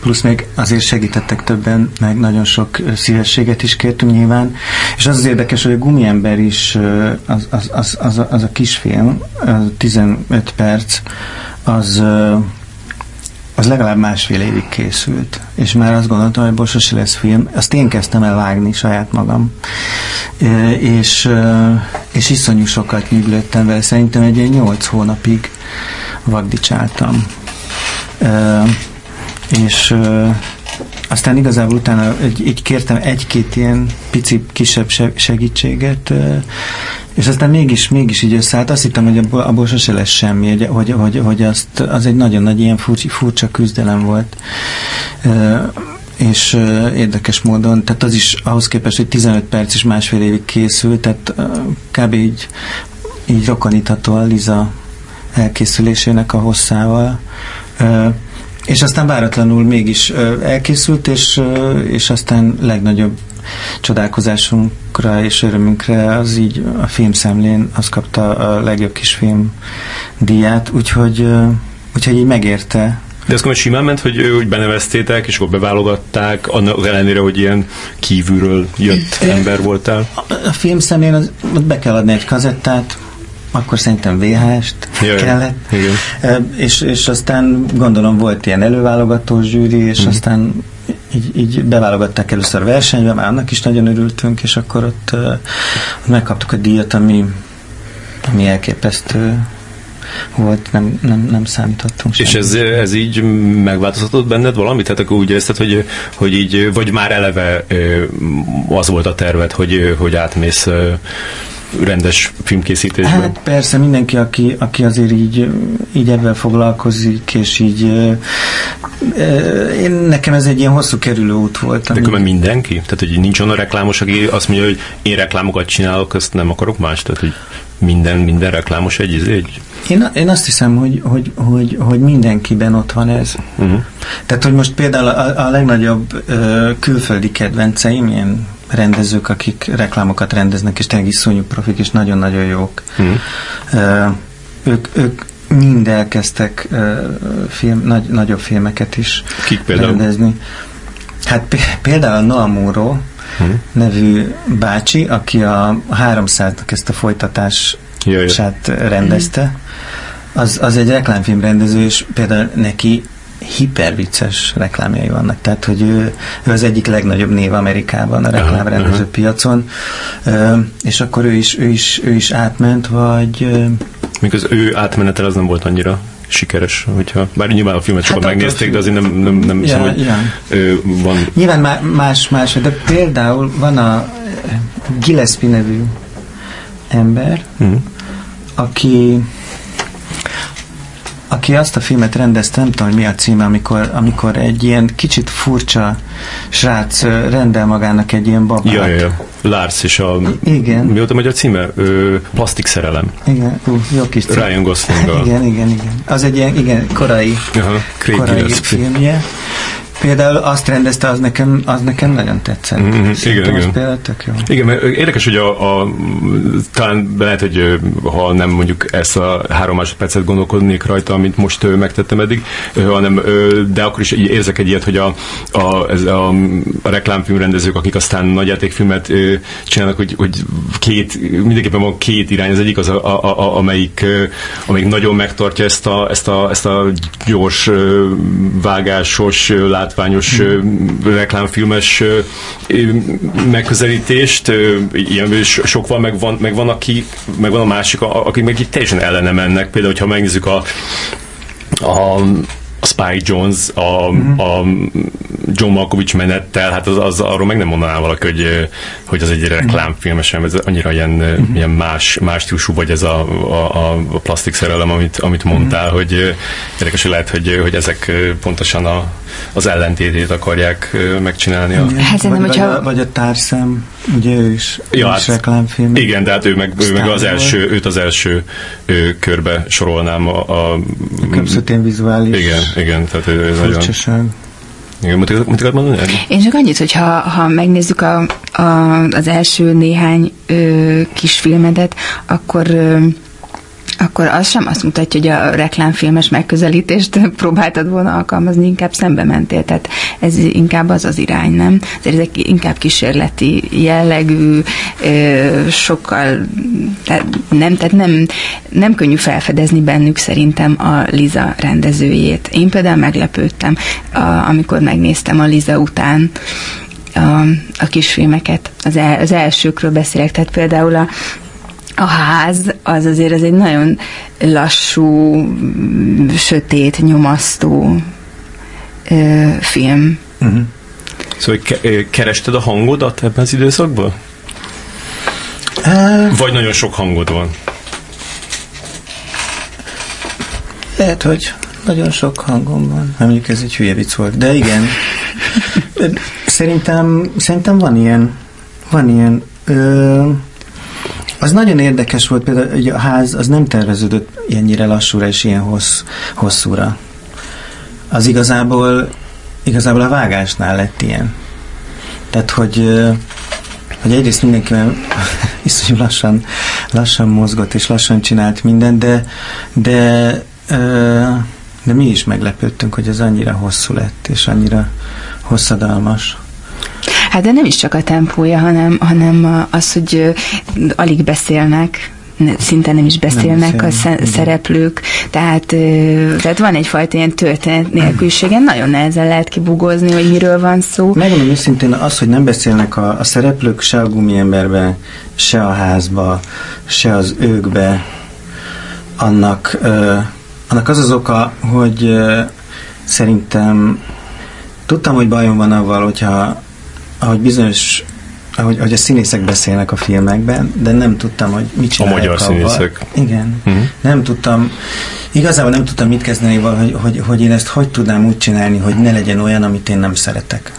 Plusz még azért segítettek többen, meg nagyon sok szívességet is kértünk nyilván. És az az érdekes, hogy a Gumiember is, az, az, az, az, az a kisfilm, az 15 perc, az az legalább másfél évig készült, és már azt gondoltam, hogy ebből lesz film. Azt én kezdtem el vágni saját magam, és, és iszonyú sokat nyűglődtem vele. Szerintem egy ilyen nyolc hónapig vagdicsáltam. Ö, és aztán igazából utána egy, így kértem egy-két ilyen pici, kisebb segítséget, és aztán mégis, mégis így összeállt. Azt hittem, hogy abból, abból sose lesz semmi, hogy, hogy, hogy, hogy azt, az egy nagyon nagy ilyen furcsa, furcsa küzdelem volt. És érdekes módon, tehát az is ahhoz képest, hogy 15 perc és másfél évig készült, tehát kb. így, így rokonítható a Liza elkészülésének a hosszával. És aztán váratlanul mégis elkészült, és, és aztán legnagyobb csodálkozásunkra és örömünkre az így a filmszemlén az kapta a legjobb kisfilm díját, úgyhogy, úgyhogy így megérte de ezt akkor simán ment, hogy, hogy beneveztétek, és akkor beválogatták, annak ellenére, hogy ilyen kívülről jött ember voltál? A, a film szemén az, ott be kell adni egy kazettát, akkor szerintem VHS-t Jaj, kellett. Igen. És, és aztán gondolom volt ilyen előválogató zsűri, és mm. aztán így, így beválogatták először a versenybe, már annak is nagyon örültünk, és akkor ott, uh, megkaptuk a díjat, ami, ami elképesztő volt, nem, nem, nem számítottunk. És ez, ez így megváltoztatott benned valamit? Tehát akkor úgy érezted, hogy, hogy így, vagy már eleve az volt a terved, hogy, hogy átmész rendes filmkészítésben? Hát persze, mindenki, aki, aki azért így, így ebben foglalkozik, és így én, nekem ez egy ilyen hosszú kerülő út volt. Ami... De különben mindenki? Tehát, hogy nincs olyan reklámos, aki azt mondja, hogy én reklámokat csinálok, azt nem akarok más? Tehát, hogy minden, minden reklámos egy, egy? Én, én azt hiszem, hogy, hogy, hogy, hogy mindenkiben ott van ez. Uh-huh. Tehát, hogy most például a, a legnagyobb ö, külföldi kedvenceim, ilyen rendezők, akik reklámokat rendeznek, és tényleg iszonyú profik, és nagyon-nagyon jók. Mm. Uh, ők, ők mind elkezdtek uh, film, nagy, nagyobb filmeket is Kik például? rendezni. Hát például Noah Muro hmm. nevű bácsi, aki a 300-nak ezt a folytatását rendezte, az, az egy reklámfilmrendező, és például neki hipervicces reklámjai vannak. Tehát, hogy ő, ő az egyik legnagyobb név Amerikában a reklámrendező uh-huh. piacon, és akkor ő is, ő is, ő is átment, vagy... Még az ő átmenetel az nem volt annyira sikeres, hogyha, bár nyilván a filmet sokan hát megnézték, de azért nem, nem, nem hiszem, ja, hogy ja. van. Nyilván más, más, de például van a Gillespie nevű ember, uh-huh. aki aki azt a filmet rendezte, nem tudom, hogy mi a címe, amikor, amikor egy ilyen kicsit furcsa srác rendel magának egy ilyen babát. Ja, ja, ja. Lars és a... Igen. Mi volt a magyar címe? Ö, plastik szerelem. Igen, uh, jó kis cím. Ryan gosling Igen, igen, igen. Az egy ilyen, igen, korai, Aha, korai filmje. Például azt rendezte, az nekem, az nekem nagyon tetszett. Mm-hmm, igen, igen. Például tök jó. Igen, mert érdekes, hogy a, a, talán lehet, hogy ha nem mondjuk ezt a három másodpercet gondolkodnék rajta, amit most megtettem eddig, hanem, de akkor is érzek egy ilyet, hogy a, a, ez a, a reklámfilmrendezők, akik aztán nagyjátékfilmet csinálnak, hogy, hogy két, mindenképpen van két irány, az egyik az, a, a, a, amelyik, amelyik nagyon megtartja ezt a, ezt a, ezt a gyors, vágásos, lát látványos reklámfilmes megközelítést, ilyen sok van, meg van, meg van, aki, meg van a másik, akik meg itt teljesen ellene mennek. Például, hogyha megnézzük a, a Spike Jones, a, mm-hmm. a John Malkovich menettel, hát az, az arról meg nem mondaná valaki, hogy, hogy az egy reklámfilm sem, ez annyira ilyen, mm-hmm. ilyen más, más típusú, vagy ez a, a, a plastik szerelem, amit, amit mondtál, mm-hmm. hogy érdekes, hogy lehet, hogy, hogy ezek pontosan a, az ellentétét akarják megcsinálni. A... Hát vagy, hogyha... vagy, a, vagy a társzem, ugye ő is, ja, ő is hát, reklámfilm. Igen, de hát ő meg, ő meg az első, őt az első ő, körbe sorolnám a... a, a vizuális. Igen, igen, tehát ő, ez nagyon... Igen, mit, mit mondani? Én csak annyit, hogy ha, ha megnézzük a, a, az első néhány ö, kis filmedet, akkor ö, akkor az sem azt mutatja, hogy a reklámfilmes megközelítést próbáltad volna alkalmazni, inkább szembe mentél. Tehát ez inkább az az irány, nem? Ezért ezek inkább kísérleti jellegű, sokkal tehát nem, tehát nem, nem könnyű felfedezni bennük szerintem a Liza rendezőjét. Én például meglepődtem, amikor megnéztem a Liza után a, a kisfilmeket. Az, el, az elsőkről beszélek, tehát például a a ház az azért ez egy nagyon lassú, sötét, nyomasztó ö, film. Uh-huh. Szóval ke- kerested a hangodat ebben az időszakban? Uh, Vagy nagyon sok hangod van? Lehet, hogy nagyon sok hangom van. Mondjuk ez egy hülye vicc volt. De igen. szerintem, szerintem van ilyen. Van ilyen. Ö, az nagyon érdekes volt például, hogy a ház az nem terveződött ennyire lassúra és ilyen hossz, hosszúra. Az igazából igazából a vágásnál lett ilyen. Tehát, hogy, hogy egyrészt mindenki iszonyú lassan, lassan mozgott és lassan csinált mindent, de, de, de mi is meglepődtünk, hogy ez annyira hosszú lett, és annyira hosszadalmas. Hát de nem is csak a tempója, hanem, hanem az, hogy alig beszélnek, szinte nem is beszélnek nem beszél, a szereplők, tehát, tehát van egyfajta ilyen történet nélkülségen, nagyon nehezen lehet kibugozni, hogy miről van szó. Megmondom őszintén, az, hogy nem beszélnek a, a szereplők se a gumiemberbe, se a házba, se az őkbe, annak, uh, annak az az oka, hogy uh, szerintem tudtam, hogy bajom van avval, hogyha ahogy bizonyos ahogy, ahogy a színészek beszélnek a filmekben, de nem tudtam, hogy mit csinálják. A magyar avval. színészek. Igen. Uh-huh. Nem tudtam, igazából nem tudtam mit kezdeni, hogy, hogy, hogy én ezt hogy tudnám úgy csinálni, hogy ne legyen olyan, amit én nem szeretek.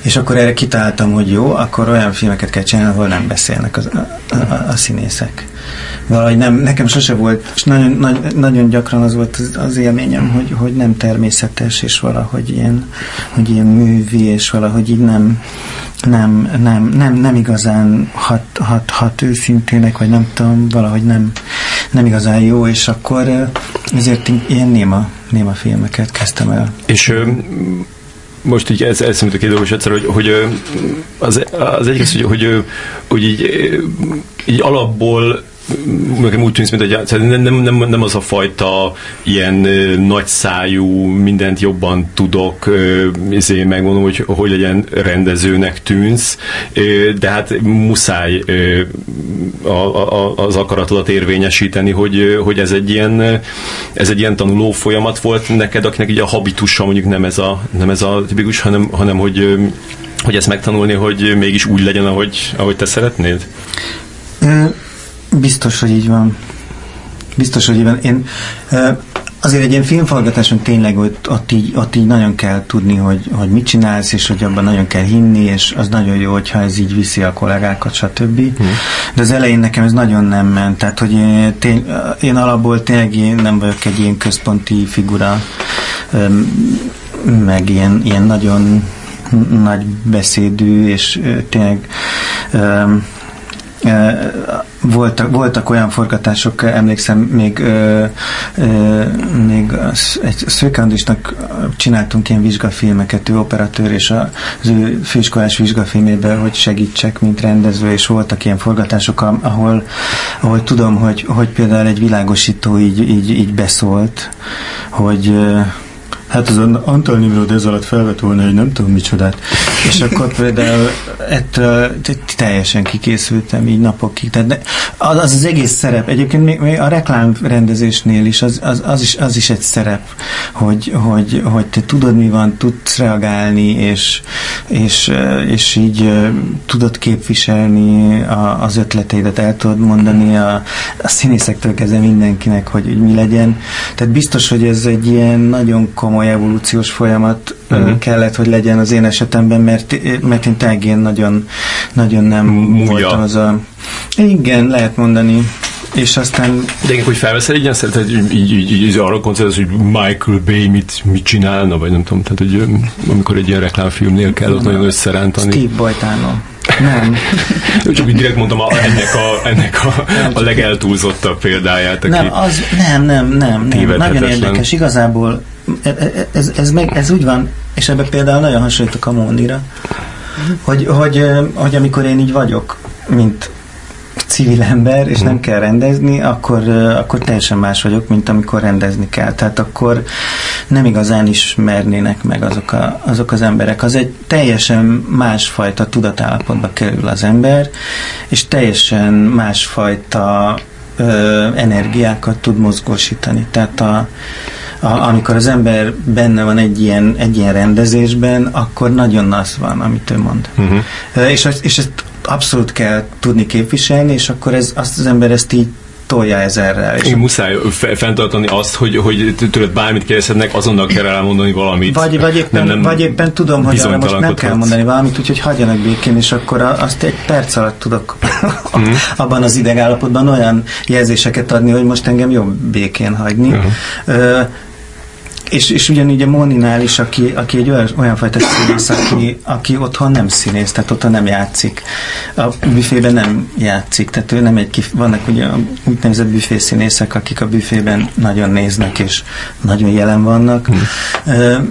És akkor erre kitaláltam, hogy jó, akkor olyan filmeket kell csinálni, ahol nem beszélnek az, a, a, a színészek. Valahogy nem, nekem sose volt, és nagyon, nagyon, nagyon gyakran az volt az, az élményem, hogy, hogy nem természetes, és valahogy ilyen, hogy ilyen művi, és valahogy így nem, nem, nem, nem, nem igazán hat, hat, hat őszintének, vagy nem tudom, valahogy nem, nem igazán jó, és akkor ezért ilyen néma, néma filmeket kezdtem el. És most így ez, ez a két dolgos egyszer, hogy, hogy az, az egyik hogy, hogy, hogy így, így alapból nekem úgy tűnik, mint hogy nem, nem, nem, nem az a fajta ilyen nagyszájú, mindent jobban tudok, ezért megmondom, hogy hogy legyen rendezőnek tűnsz, de hát muszáj a, a, az akaratodat érvényesíteni, hogy, hogy ez egy ilyen ez egy ilyen tanuló folyamat volt neked, akinek így a habitusa mondjuk nem ez a, nem ez a tipikus, hanem, hanem hogy, hogy ezt megtanulni, hogy mégis úgy legyen, ahogy, ahogy te szeretnéd? Biztos, hogy így van. Biztos, hogy így van. Én azért egy ilyen filmforgatáson tényleg ott, ott, így, ott így nagyon kell tudni, hogy, hogy mit csinálsz, és hogy abban nagyon kell hinni, és az nagyon jó, hogyha ez így viszi a kollégákat, stb. Hmm. De az elején nekem ez nagyon nem ment, tehát hogy én, tény, én alapból tényleg én nem vagyok egy ilyen központi figura, meg ilyen, ilyen nagyon nagy beszédű, és tényleg voltak, voltak olyan forgatások, emlékszem, még, ö, ö, még egy szőkandisnak csináltunk ilyen vizsgafilmeket, ő operatőr, és az ő főiskolás vizsgafilmében, hogy segítsek, mint rendező, és voltak ilyen forgatások, ahol, ahol tudom, hogy, hogy például egy világosító így, így, így beszólt, hogy Hát az Antal Nimrod ez alatt felvett volna, hogy nem tudom micsodát. És akkor például ettől teljesen kikészültem így napokig. Tehát az, az az egész szerep. Egyébként még, még a reklámrendezésnél is az, az, az is az is egy szerep, hogy, hogy, hogy te tudod mi van, tudsz reagálni, és, és, és így tudod képviselni a, az ötleteidet, el tudod mondani a, a színészektől kezdve mindenkinek, hogy, hogy mi legyen. Tehát biztos, hogy ez egy ilyen nagyon komoly evolúciós folyamat uh-huh. kellett, hogy legyen az én esetemben, mert, mert én tényleg nagyon, nagyon nem Múja. voltam az a... Igen, lehet mondani. És aztán... De hogy felveszel egy ilyen szeretet, így, így, így, így arra koncentrálsz, hogy Michael Bay mit, mit csinálna, vagy nem tudom, tehát hogy amikor egy ilyen reklámfilmnél kell ott nagyon összerántani. Steve Bajtánon. Nem. Csak úgy direkt mondom a, ennek, a, ennek a, a legeltúlzottabb példáját. Aki nem, az, nem, nem, nem, nem. Nagyon érdekes. Igazából E, e, ez, ez, meg, ez úgy van, és ebben például nagyon hasonlítok a Mónira, hogy, hogy, hogy amikor én így vagyok, mint civil ember, és nem mhm. kell rendezni, akkor, akkor teljesen más vagyok, mint amikor rendezni kell. Tehát akkor nem igazán ismernének meg azok, a, azok az emberek. Az egy teljesen másfajta tudatállapotba kerül az ember, és teljesen másfajta ö, energiákat tud mozgósítani. Tehát a, a, amikor az ember benne van egy ilyen, egy ilyen rendezésben, akkor nagyon az van, amit ő mond. Uh-huh. És, és ezt abszolút kell tudni képviselni, és akkor ez, azt az ember ezt így tolja ezerrel. És Én muszáj fenntartani azt, hogy, hogy tőled bármit kérdezhetnek, azonnal kell elmondani valamit. Vagy, vagy, éppen, nem, nem vagy éppen tudom, hogy arra most nem kell mondani valamit, úgyhogy hagyjanak békén, és akkor azt egy perc alatt tudok mm. abban az idegállapotban olyan jelzéseket adni, hogy most engem jobb békén hagyni. Uh-huh. És, és ugyanígy a Moninál is, aki, aki egy olyan, olyan fajta színész, aki, aki otthon nem színész, tehát otthon nem játszik. A büfében nem játszik, tehát ő nem egy kif- vannak ugye úgynevezett büfészínészek, akik a büfében nagyon néznek, és nagyon jelen vannak, mm.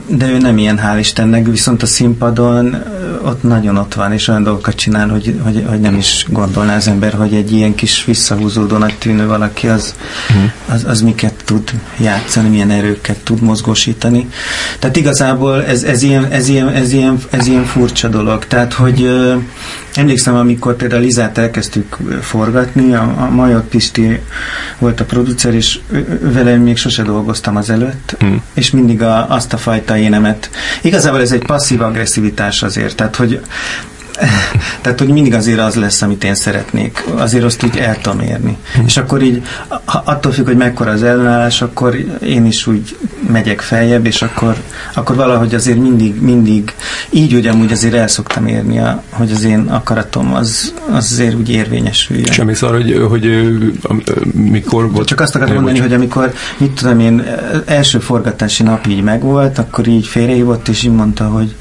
de ő nem ilyen, hál' Istennek, viszont a színpadon ott nagyon ott van, és olyan dolgokat csinál, hogy, hogy, hogy nem is gondolná az ember, hogy egy ilyen kis visszahúzódónak tűnő valaki az, mm. az, az miket tud játszani, milyen erőket tud mozgni mozgósítani. Tehát igazából ez, ez, ilyen, ez, ilyen, ez, ilyen, ez ilyen furcsa dolog. Tehát, hogy ö, emlékszem, amikor például Lizát elkezdtük forgatni, a, a Major Pisti volt a producer, és vele még sose dolgoztam az előtt, mm. és mindig a, azt a fajta énemet. Igazából ez egy passzív agresszivitás azért, tehát, hogy tehát, hogy mindig azért az lesz, amit én szeretnék. Azért azt úgy el tudom érni. Hm. És akkor így, attól függ, hogy mekkora az ellenállás, akkor én is úgy megyek feljebb, és akkor, akkor valahogy azért mindig, mindig így úgy amúgy azért el szoktam érni, a, hogy az én akaratom az, az azért úgy érvényesüljön. Semmi szar, hogy, hogy mikor volt... Csak azt akartam mondani, hogy amikor, mit tudom én, első forgatási nap így megvolt, akkor így félrehívott, és így mondta, hogy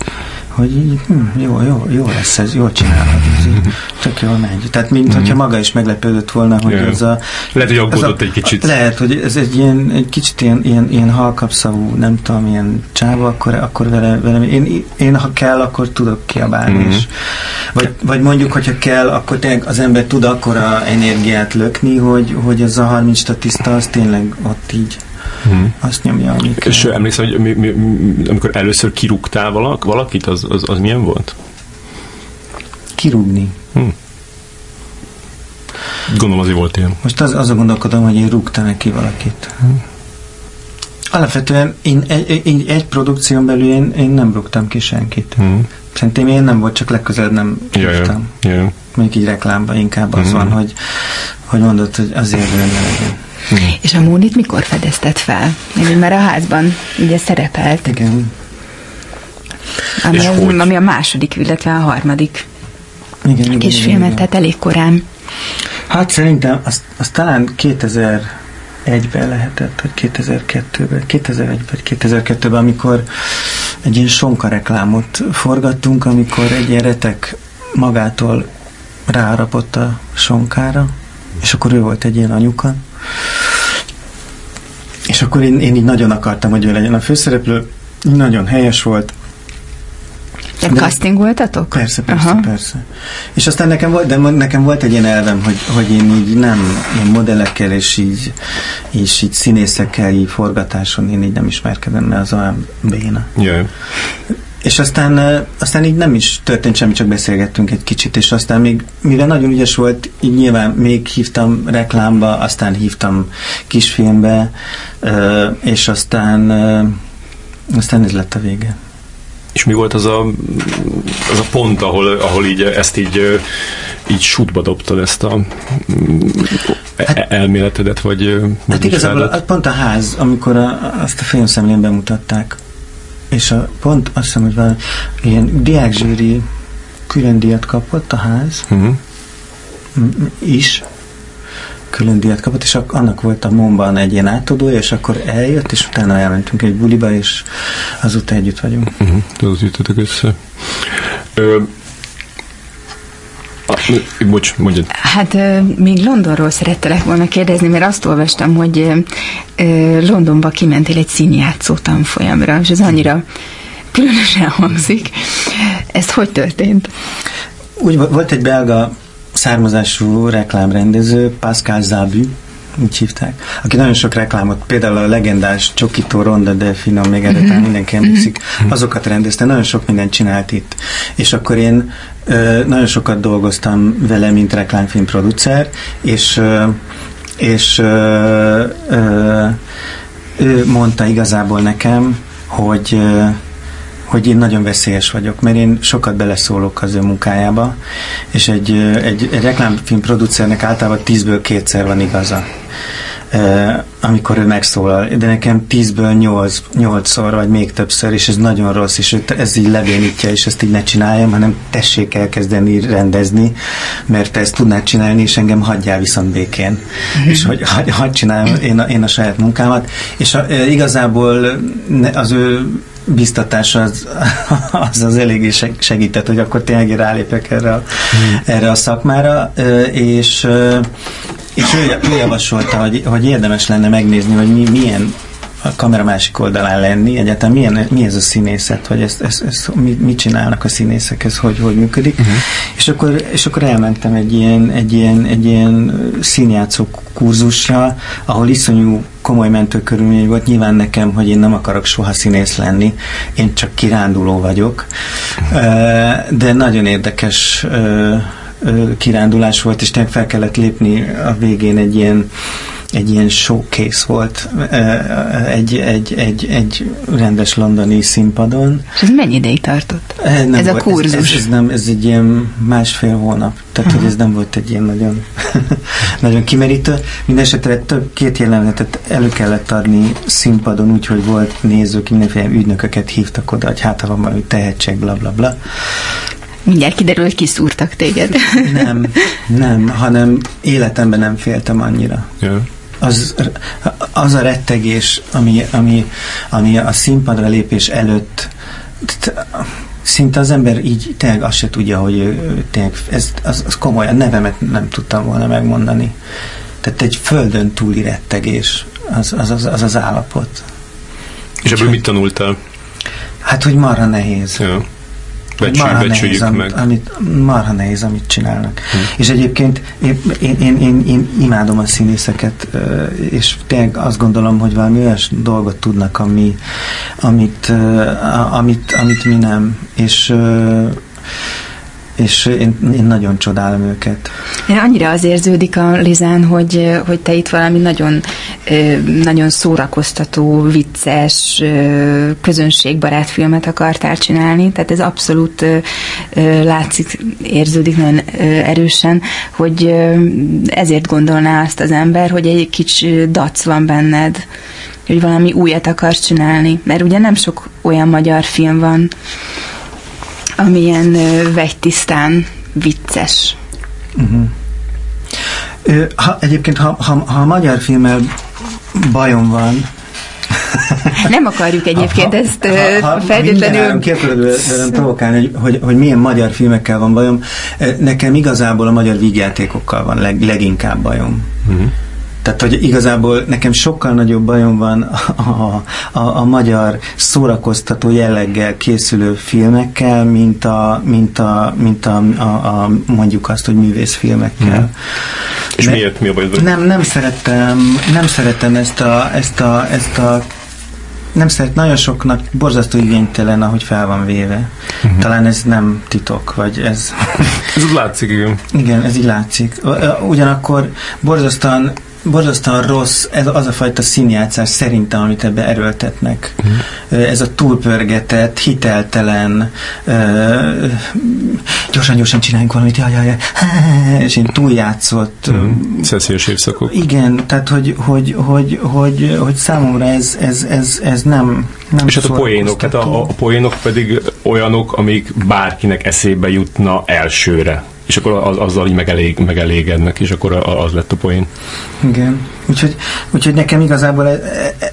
hogy így, hm, jó, jó, jó lesz ez, jól csinálhat, ez így, tök jól megy. Tehát, mint mm-hmm. hogyha maga is meglepődött volna, hogy yeah. ez a... Lehet, hogy aggódott egy kicsit. Lehet, hogy ez egy ilyen, egy kicsit ilyen, ilyen, ilyen halkapszavú, nem tudom, ilyen csáva, akkor, akkor vele, vele én, én, ha kell, akkor tudok kiabálni, mm-hmm. vagy, vagy mondjuk, hogyha kell, akkor tényleg az ember tud akkora energiát lökni, hogy, hogy ez a 30 statiszta, az tényleg ott így hmm. azt nyomja, amit És emlékszel, hogy mi, mi, amikor először kirúgtál valak, valakit, az, az, az milyen volt? Kirúgni? Hmm. Gondolom azért volt ilyen. Most az, azon gondolkodom, hogy én rúgtam neki valakit. Hmm. Alapvetően én egy, egy, egy produkción belül én, én nem rúgtam ki senkit. Hmm. Szerintem én nem volt, csak legközelebb nem rúgtam. Ja, ja. Mondjuk így reklámban inkább az hmm. van, hogy, hogy mondod, hogy azért legyen. Mm. És a Mónit mikor fedezted fel? Mert a házban ugye szerepelt. Igen. Ami, az, ami a második, illetve a harmadik igen, igen, kis filmet, tehát elég korán. Hát szerintem az, az talán 2000 2001-ben lehetett, vagy 2002-ben, 2001 vagy 2002-ben, amikor egy ilyen sonka reklámot forgattunk, amikor egy ilyen retek magától rárapott a sonkára, és akkor ő volt egy ilyen anyuka, és akkor én, én így nagyon akartam, hogy ő legyen a főszereplő, nagyon helyes volt. De, de casting voltatok? Persze, persze, Aha. persze. És aztán nekem volt, de nekem volt egy ilyen elvem, hogy, hogy én így nem ilyen modellekkel és így, és így színészekkel így forgatáson én így nem ismerkedem, mert az olyan béna. Yeah. És aztán, aztán így nem is történt semmi, csak beszélgettünk egy kicsit, és aztán még, mivel nagyon ügyes volt, így nyilván még hívtam reklámba, aztán hívtam kisfilmbe, és aztán, aztán ez lett a vége. És mi volt az a, az a pont, ahol, ahol így ezt így, így sútba dobtad ezt a hát, elméletedet, vagy Hát igazából pont a ház, amikor a, azt a filmszemlén bemutatták, és a, pont azt hiszem, hogy van ilyen diákzsűri külön díjat kapott a ház uh-huh. is, külön díjat kapott, és annak volt a Momban egy ilyen átadója, és akkor eljött, és utána elmentünk egy buliba, és azután együtt vagyunk. Uh-huh. Az jöttetek össze. Ö, Bocs, mondjad. Hát még Londonról szerettelek volna kérdezni, mert azt olvastam, hogy Londonba kimentél egy színjátszó tanfolyamra, és ez annyira különösen hangzik. Ez hogy történt? Úgy volt egy belga származású reklámrendező, Pascal Zabu, úgy hívták, aki nagyon sok reklámot, például a legendás Csokitó Ronda Delfino, még erre mm-hmm. mindenki emlékszik, mm-hmm. azokat rendezte, nagyon sok mindent csinált itt. És akkor én ö, nagyon sokat dolgoztam vele, mint reklámfilm producer, és ö, és ö, ö, ő mondta igazából nekem, hogy ö, hogy én nagyon veszélyes vagyok, mert én sokat beleszólok az ő munkájába, és egy, egy, egy reklámfilm producernek általában tízből kétszer van igaza amikor ő megszólal, de nekem tízből nyolc, nyolcszor, vagy még többször, és ez nagyon rossz, és ez így lebénítja, és ezt így ne csináljam, hanem tessék elkezdeni rendezni, mert te ezt tudnád csinálni, és engem hagyjál viszont békén. Mm-hmm. És hogy hagy, hagy csináljam én a, én a saját munkámat, és a, igazából az ő biztatása az, az, az eléggé segített, hogy akkor tényleg rálépek erre a, mm. erre a szakmára, és és ő, ő javasolta, hogy, hogy érdemes lenne megnézni, hogy mi, milyen a kamera másik oldalán lenni, egyáltalán milyen, mi ez a színészet, hogy ezt, ezt, ezt, mit, mit csinálnak a színészek, ez hogy, hogy működik. Uh-huh. És, akkor, és akkor elmentem egy ilyen, egy ilyen, egy ilyen színjátszó kurzusra, ahol iszonyú komoly mentőkörülmény volt. Nyilván nekem, hogy én nem akarok soha színész lenni, én csak kiránduló vagyok. De nagyon érdekes kirándulás volt, és tényleg fel kellett lépni a végén egy ilyen egy ilyen showcase volt egy, egy, egy, egy rendes londoni színpadon. És ez mennyi ideig tartott? Nem ez volt, a kurzus? Ez, ez, ez, nem, ez egy ilyen másfél hónap, tehát uh-huh. hogy ez nem volt egy ilyen nagyon, nagyon kimerítő. Mindenesetre több két jelenetet elő kellett adni színpadon, úgyhogy volt nézők, mindenféle ügynököket hívtak oda, hogy hát ha van valami tehetség, bla bla bla. Mindjárt kiderül, hogy kiszúrtak téged. Nem, nem, hanem életemben nem féltem annyira. Yeah. Az, az a rettegés, ami, ami, ami a színpadra lépés előtt szinte az ember így tényleg azt se tudja, hogy tényleg ez, az, az komoly, a nevemet nem tudtam volna megmondani. Tehát egy földön túli rettegés, az az, az, az, az állapot. És ebből mit tanultál? Hát, hogy marha nehéz. Ja. Becsülj, marha nehéz, meg. Amit, marha nehéz, amit csinálnak. Hm. És egyébként én, én, én, én, én imádom a színészeket, és tényleg azt gondolom, hogy valami olyan dolgot tudnak, ami, amit, amit, amit mi nem. És és én, én nagyon csodálom őket. Annyira az érződik a Lizán, hogy, hogy te itt valami nagyon, nagyon szórakoztató, vicces, közönségbarát filmet akartál csinálni, tehát ez abszolút látszik, érződik nagyon erősen, hogy ezért gondolná azt az ember, hogy egy kicsi dac van benned, hogy valami újat akarsz csinálni, mert ugye nem sok olyan magyar film van, amilyen vegytisztán vicces. Uh-huh. Ha, egyébként, ha, ha, ha a magyar filmmel bajom van, nem akarjuk egyébként ha, ezt ha, ha feltétlenül... Ki akarod provokálni, hogy, hogy, hogy milyen magyar filmekkel van bajom. Nekem igazából a magyar vígjátékokkal van leg, leginkább bajom. Uh-huh. Tehát, hogy igazából nekem sokkal nagyobb bajom van a, a, a, magyar szórakoztató jelleggel készülő filmekkel, mint a, mint a, mint a, a, a mondjuk azt, hogy művészfilmekkel. Mm. És De miért? Mi a baj? Nem, nem szeretem, nem szeretem ezt a, ezt a, ezt a nem szeret, nagyon soknak borzasztó igénytelen, ahogy fel van véve. Uh-huh. Talán ez nem titok, vagy ez... ez úgy látszik, igen. Igen, ez így látszik. Ugyanakkor borzasztóan borzasztóan rossz ez az a fajta színjátszás szerintem, amit ebbe erőltetnek. Uh-huh. Ez a túlpörgetett, hiteltelen, gyorsan-gyorsan csináljunk valamit, jaj, jaj, jaj, és én túljátszott. Uh-huh. Szeszélyes évszakok. Igen, tehát hogy, hogy, hogy, hogy, hogy számomra ez, ez, ez, ez nem, nem És hát a poénok, hát a, a poénok pedig olyanok, amik bárkinek eszébe jutna elsőre és akkor az, azzal így megelég, megelégednek, és akkor az lett a poén. Igen. Úgyhogy, úgyhogy nekem igazából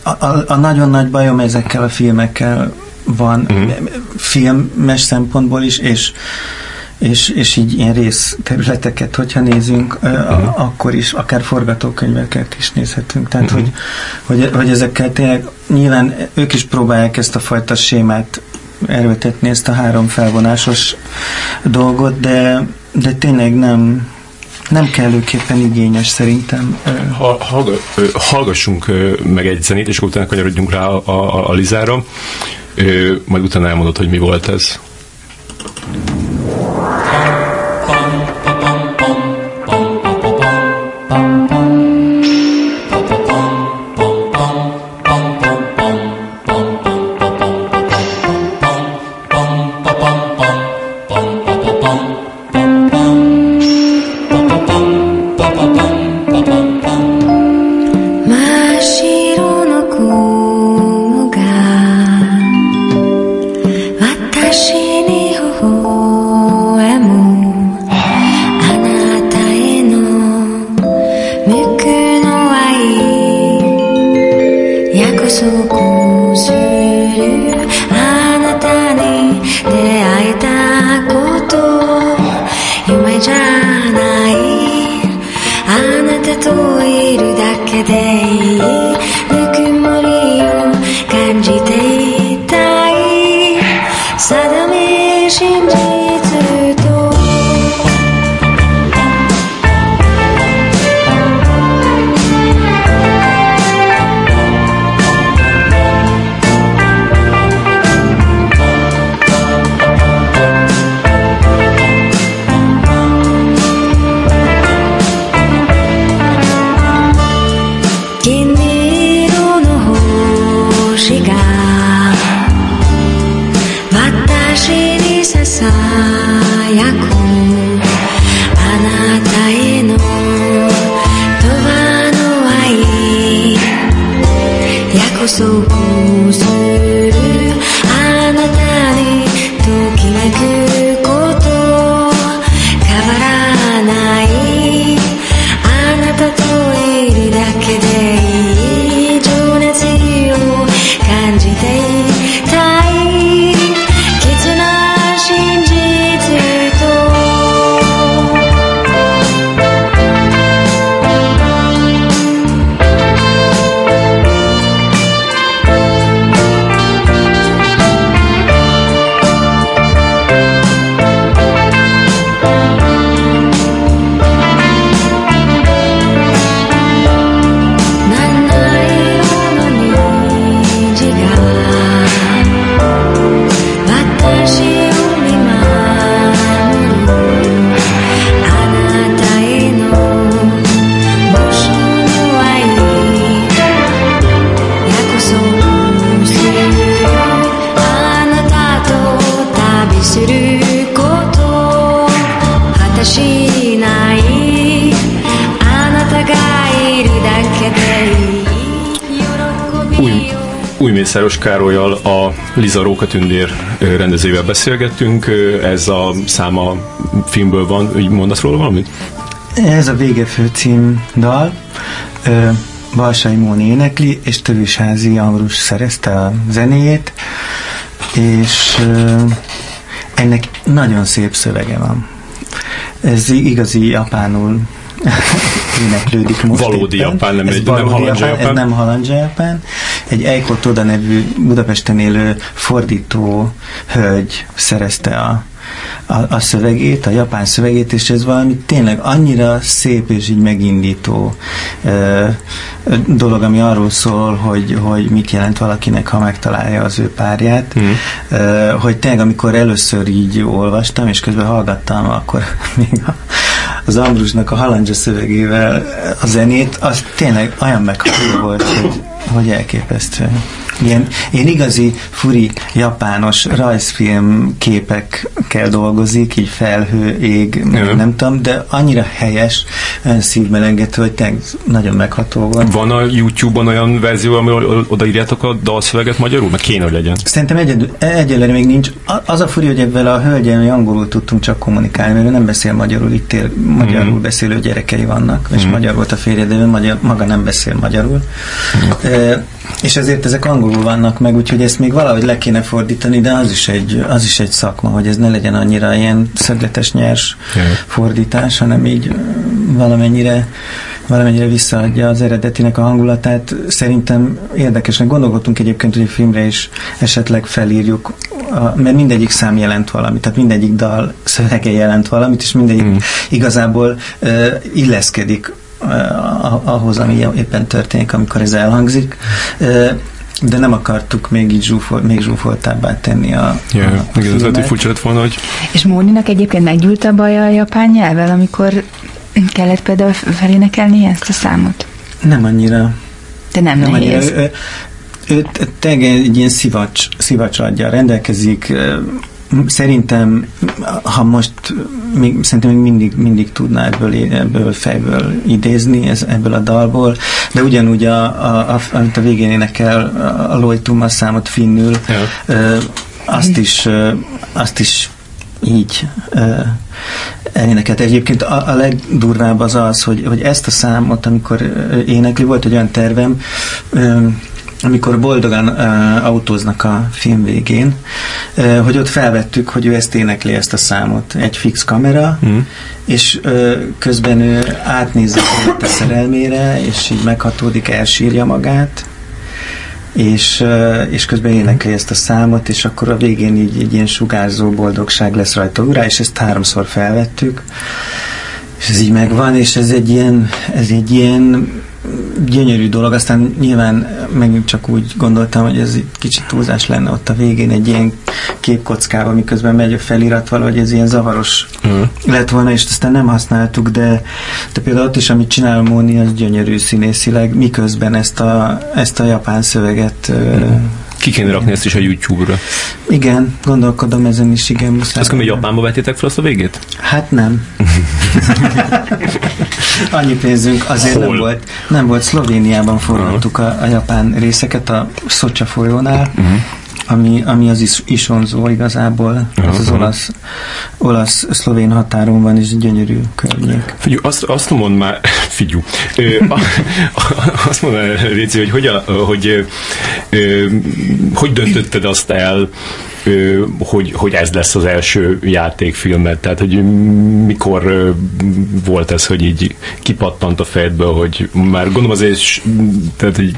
a, a, a nagyon nagy bajom ezekkel a filmekkel van, uh-huh. filmes szempontból is, és és, és így ilyen rész területeket, hogyha nézünk, uh-huh. akkor is, akár forgatókönyveket is nézhetünk. Tehát, uh-huh. hogy, hogy, hogy ezekkel tényleg nyilván ők is próbálják ezt a fajta sémát erőltetni, ezt a három felvonásos dolgot, de de tényleg nem, nem kellőképpen igényes szerintem. Ha, hallgassunk meg egy zenét, és utána kanyarodjunk rá a, a, a Lizára, majd utána elmondod, hogy mi volt ez. 約 Liza Rókatündér ö, rendezőjével beszélgettünk. Ez a száma filmből van. Mondasz róla valamit? Ez a Vége főcím dal. Balsai Móni énekli, és Tövősházi Ambrus szerezte a zenéjét, és ennek nagyon szép szövege van. Ez igazi japánul éneklődik most Valódi éppen. japán, nem ez egy- nem halandzsa japán. Ez nem halandzsa japán. Egy Eiko Toda nevű Budapesten élő fordító hölgy szerezte a, a, a szövegét, a japán szövegét, és ez valami tényleg annyira szép és így megindító ö, ö, dolog, ami arról szól, hogy, hogy mit jelent valakinek, ha megtalálja az ő párját, Mhm. ö, hogy tényleg amikor először így olvastam, és közben hallgattam, akkor még a, az Ambrusnak a halandzsa szövegével a zenét, az tényleg olyan megható volt, hogy, hogy elképesztő. Ilyen, ilyen igazi furi japános rajzfilm képekkel dolgozik, így felhő, ég, meg Igen. nem tudom, de annyira helyes, szívmelengető, hogy tényleg nagyon megható volt. Van a YouTube-on olyan verzió, amiről odaírjátok a dalszöveget magyarul? Mert kéne, hogy legyen. Szerintem egyedül, egyelőre még nincs. Az a furi, hogy ebben a hölgyel mi angolul tudtunk csak kommunikálni, mert ő nem beszél magyarul, itt él, magyarul Mhm. beszélő gyerekei vannak, és magyar volt a férje, de ő magyar, maga nem beszél magyarul. E, és ezért ezek angolul vannak meg, úgyhogy ezt még valahogy le kéne fordítani, de az is egy, az is egy szakma, hogy ez ne legyen annyira ilyen szögletes, nyers Jaj. fordítás, hanem így valamennyire valamennyire visszaadja az eredetinek a hangulatát. Szerintem érdekesen gondolkodtunk egyébként, hogy a filmre is esetleg felírjuk, a, mert mindegyik szám jelent valamit, tehát mindegyik dal szövege jelent valamit, és mindegyik Mm. igazából uh, illeszkedik uh, ahhoz, ami éppen történik, amikor ez elhangzik. Uh, de nem akartuk még így zsúfol, még zsúfoltábbá tenni a, Ja, a, a igen, ez lehet, hogy filmet. furcsa lett volna, hogy És Móninak egyébként meggyűlt a baja a japán nyelvvel, amikor kellett például felénekelni ezt a számot? Nem annyira De nem, Nem nehéz. annyira. Ő, ő, ő tényleg egy ilyen szivacs, szivacs adja rendelkezik. Szerintem, ha most még, szerintem még mindig, mindig tudná ebből, ebből fejből idézni, ez, ebből a dalból, de ugyanúgy, a, a, a, amit a végén énekel, a Lloyd Thomas számot finnül, Ja. ö, azt is, ö, azt is így ö, elénekelt. Egyébként a, a legdurvább az az, hogy, hogy ezt a számot, amikor énekli, volt egy olyan tervem, ö, amikor boldogan uh, autóznak a film végén, uh, hogy ott felvettük, hogy ő ezt énekli ezt a számot. Egy fix kamera, mm. és uh, közben ő átnéz a szerelmére, és így meghatódik, elsírja magát, és, uh, és közben énekli ezt a számot, és akkor a végén így egy ilyen sugárzó boldogság lesz rajta urá, és ezt háromszor felvettük, és ez így megvan, és ez egy ilyen, ez egy ilyen gyönyörű dolog, aztán nyilván megint csak úgy gondoltam, hogy ez egy kicsit túlzás lenne ott a végén egy ilyen képkockával, miközben megy a felirat, valahogy ez ilyen zavaros uh-huh. lett volna, és aztán nem használtuk, de, de például ott is, amit csinál Móni, az gyönyörű színészileg, miközben ezt a, ezt a japán szöveget uh-huh ki kéne rakni ezt is a YouTube-ra. Igen, gondolkodom ezen is, igen. Muszáj. Azt hogy Japánba vetétek fel azt a végét? Hát nem. Annyi pénzünk azért Hol? nem volt. Nem volt, Szlovéniában forgattuk a, a japán részeket a Szocsa folyónál. Uh-huh ami, ami az is, isonzó igazából, az az olasz, olasz-szlovén határon van, és gyönyörű környék. Figyú, azt, azt mond már, figyú, ö, a, a, azt mondom, Réci, hogy hogy, a, hogy, ö, hogy döntötted azt el, hogy, hogy ez lesz az első játékfilmet, tehát hogy mikor volt ez, hogy így kipattant a fejedből, hogy már gondolom azért tehát így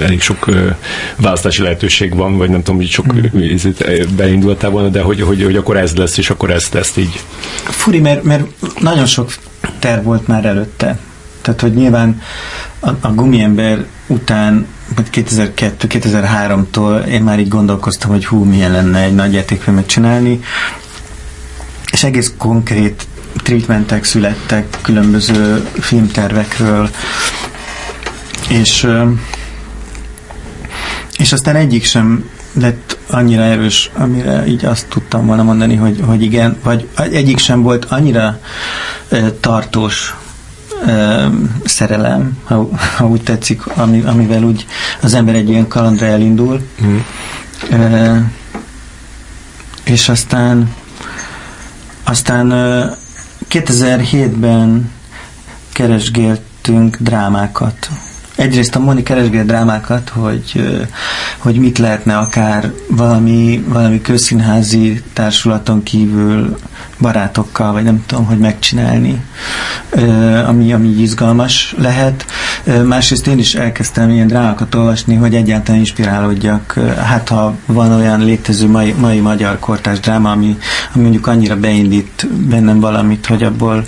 elég sok választási lehetőség van, vagy nem tudom, hogy sok hmm. beindultál volna, de hogy, hogy, hogy akkor ez lesz, és akkor ezt, ezt így. Furi, mert, mert nagyon sok terv volt már előtte. Tehát, hogy nyilván a, a gumiember után 2002-2003-tól én már így gondolkoztam, hogy hú, milyen lenne egy nagy játékfilmet csinálni, és egész konkrét treatmentek születtek különböző filmtervekről, és és aztán egyik sem lett annyira erős, amire így azt tudtam volna mondani, hogy, hogy igen, vagy egyik sem volt annyira tartós szerelem, ha, ha úgy tetszik, ami, amivel úgy az ember egy ilyen kalandra elindul. Mm. És aztán aztán 2007-ben keresgéltünk drámákat egyrészt a Moni keresgél drámákat, hogy, hogy mit lehetne akár valami, valami közszínházi társulaton kívül barátokkal, vagy nem tudom, hogy megcsinálni, ami, ami izgalmas lehet. Másrészt én is elkezdtem ilyen drámákat olvasni, hogy egyáltalán inspirálódjak. Hát ha van olyan létező mai, mai magyar kortás dráma, ami, ami mondjuk annyira beindít bennem valamit, hogy abból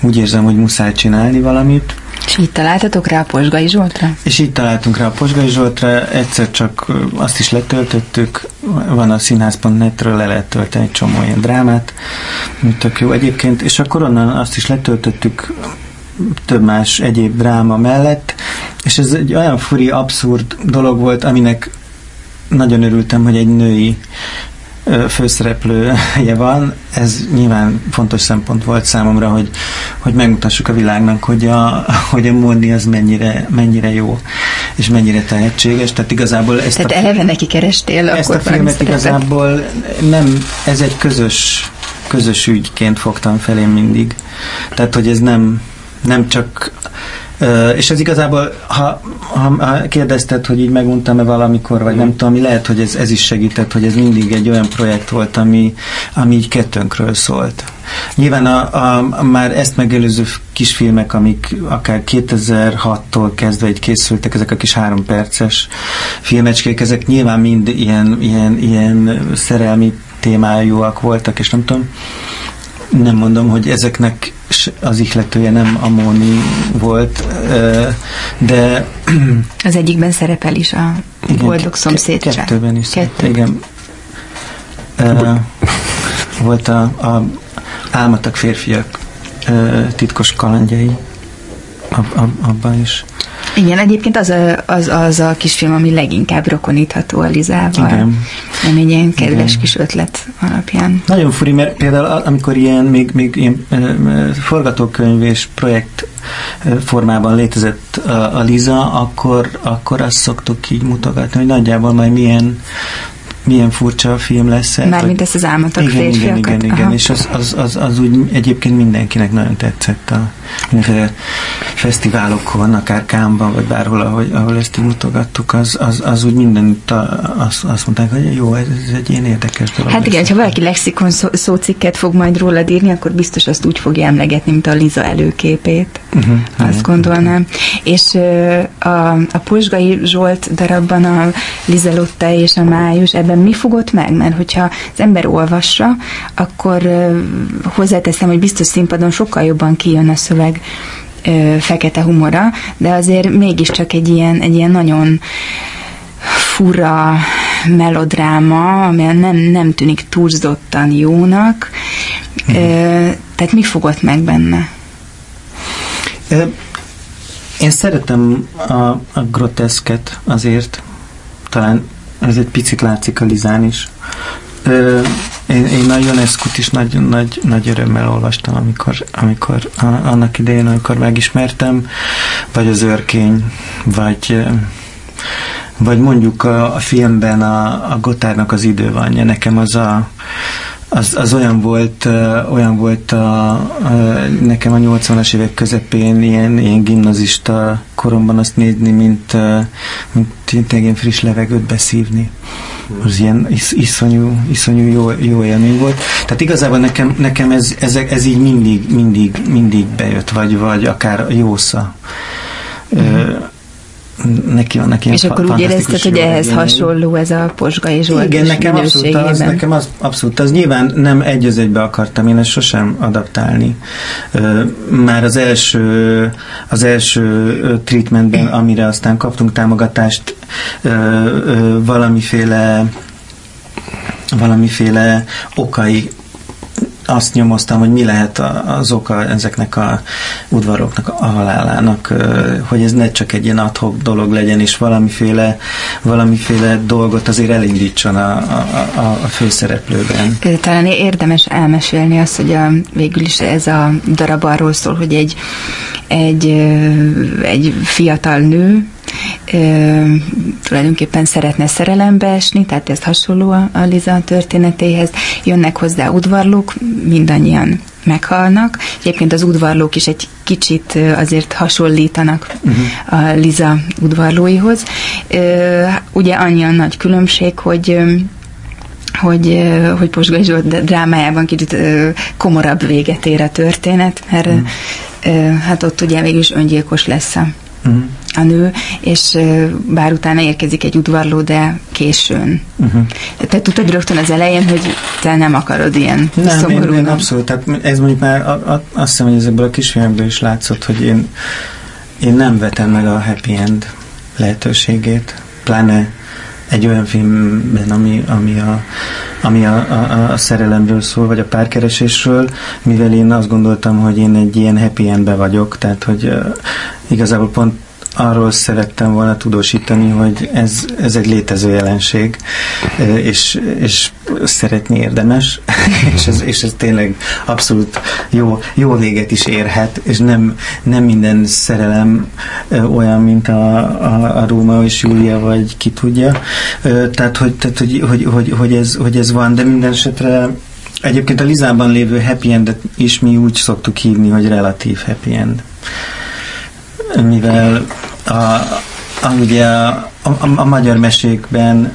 úgy érzem, hogy muszáj csinálni valamit, és így találtatok rá a Posgai Zsoltra? És így találtunk rá a Posgai Zsoltra, egyszer csak azt is letöltöttük, van a színház.net-ről le lehet tölteni egy csomó ilyen drámát, tök jó egyébként, és akkor onnan azt is letöltöttük több más egyéb dráma mellett, és ez egy olyan furi, abszurd dolog volt, nagyon örültem, hogy egy női főszereplője van. Ez nyilván fontos szempont volt számomra, hogy, hogy megmutassuk a világnak, hogy a, hogy a Móni az mennyire, mennyire jó, és mennyire tehetséges. Tehát igazából ezt Tehát a, eleve neki kerestél Ezt a filmet igazából nem, ez egy közös, közös ügyként fogtam fel én mindig. Tehát, hogy ez nem, nem csak és ez igazából, ha, ha, ha kérdezted, hogy így meguntam-e valamikor, vagy nem tudom, lehet, hogy ez, ez is segített, hogy ez mindig egy olyan projekt volt, ami, ami így kettőnkről szólt. Nyilván a, a, a már ezt megelőző kisfilmek, amik akár 2006-tól kezdve így készültek, ezek a kis három perces filmecskék, ezek nyilván mind ilyen, ilyen, ilyen szerelmi témájúak voltak, és nem tudom, nem mondom, hogy ezeknek az ihletője nem Amóni volt, de... Az egyikben szerepel is a igen, boldog szomszédság. Kettőben is. Kettő. Igen. Volt a, a Álmatak férfiak titkos kalandjai abban is. Igen, egyébként az a, az, az a kisfilm, ami leginkább rokonítható a Lizával. Igen. Nem egy ilyen kedves Igen. kis ötlet alapján. Nagyon furi, mert például amikor ilyen, még, még ilyen forgatókönyv és projekt formában létezett a, a Liza, akkor, akkor azt szoktuk így mutogatni, hogy nagyjából majd milyen milyen furcsa film lesz ez. Mármint ezt az álmatok igen, igen, férfiakat. igen, igen, Aha. és az, az, az, az úgy egyébként mindenkinek nagyon tetszett a mindenféle fesztiválokon, akár Kámban, vagy bárhol, ahol, ahol ezt mutogattuk, az, az, az úgy mindent a- azt, azt mondták, hogy jó, ez, ez egy ilyen érdekes dolog. Hát igen, ha valaki lexikon szó, szócikket fog majd rólad írni, akkor biztos azt úgy fogja emlegetni, mint a Liza előképét. Uh-huh, Azt gondolnám. És a, a Pozsgai Zsolt darabban a Lizelotta és a Május, ebben mi fogott meg? Mert hogyha az ember olvassa, akkor hozzáteszem, hogy biztos színpadon sokkal jobban kijön a szöveg fekete humora, de azért mégiscsak egy ilyen, egy ilyen nagyon fura melodráma, ami nem, nem tűnik túlzottan jónak. Ö, tehát mi fogott meg benne? Én szeretem a, a groteszket azért, talán ez egy picit látszik a Lizán is. Ö, én, én a Ionescu-t is nagy, nagy, nagy örömmel olvastam, amikor, amikor annak idején, amikor megismertem, vagy az őrkény, vagy vagy mondjuk a, a filmben a, a Gotárnak az idővanja, nekem az a az, az olyan volt, olyan volt a, uh, nekem a 80-as évek közepén ilyen, ilyen gimnazista koromban azt nézni, mint, mint, ilyen friss levegőt beszívni. Az ilyen is, iszonyú, iszonyú jó, jó élmény volt. Tehát igazából nekem, nekem ez, ez, ez így mindig, mindig, mindig bejött, vagy, vagy akár a jósza. Uh, neki vannak ilyen És akkor úgy érezted, hogy ehhez regényei. hasonló ez a Posgai Zsolt Igen, nekem abszolút, az, nekem az, abszolút az. Nyilván nem egy az egybe akartam én ezt sosem adaptálni. Már az első, az első treatmentben, amire aztán kaptunk támogatást, valamiféle valamiféle okai azt nyomoztam, hogy mi lehet az oka ezeknek a udvaroknak a halálának, hogy ez ne csak egy ilyen adhok dolog legyen, és valamiféle, valamiféle dolgot azért elindítson a, a, a, főszereplőben. Talán érdemes elmesélni azt, hogy a, végül is ez a darab arról szól, hogy egy, egy, egy fiatal nő ö, tulajdonképpen szeretne szerelembe esni, tehát ez hasonló a, a Liza történetéhez. Jönnek hozzá udvarlók, mindannyian meghalnak. Egyébként az udvarlók is egy kicsit azért hasonlítanak uh-huh. a Liza udvarlóihoz. Ö, Ugye annyi a nagy különbség, hogy hogy, hogy Posgai Zsolt drámájában kicsit komorabb véget ér a történet, mert mm. hát ott ugye végül is öngyilkos lesz a, Uh-huh. a nő, és bár utána érkezik egy udvarló, de későn. Uh-huh. Te tudtad rögtön az elején, hogy te nem akarod ilyen Nem, én, szomorú. én abszolút, tehát ez mondjuk már a, a, azt hiszem, hogy ezekből a kisfilmekből is látszott, hogy én, én nem vetem meg a happy end lehetőségét, pláne egy olyan filmben, ami, ami, a, ami a, a, a szerelemről szól, vagy a párkeresésről, mivel én azt gondoltam, hogy én egy ilyen happy endbe vagyok, tehát hogy uh, igazából pont arról szerettem volna tudósítani, hogy ez, ez egy létező jelenség, és, és szeretni érdemes, és ez, és ez tényleg abszolút jó, jó véget is érhet, és nem, nem minden szerelem olyan, mint a, a, a Róma és Júlia, vagy ki tudja. Tehát, hogy, tehát hogy, hogy, hogy, hogy, ez, hogy ez van, de minden esetre Egyébként a Lizában lévő happy endet is mi úgy szoktuk hívni, hogy relatív happy end mivel a, a, ugye a, a, a magyar mesékben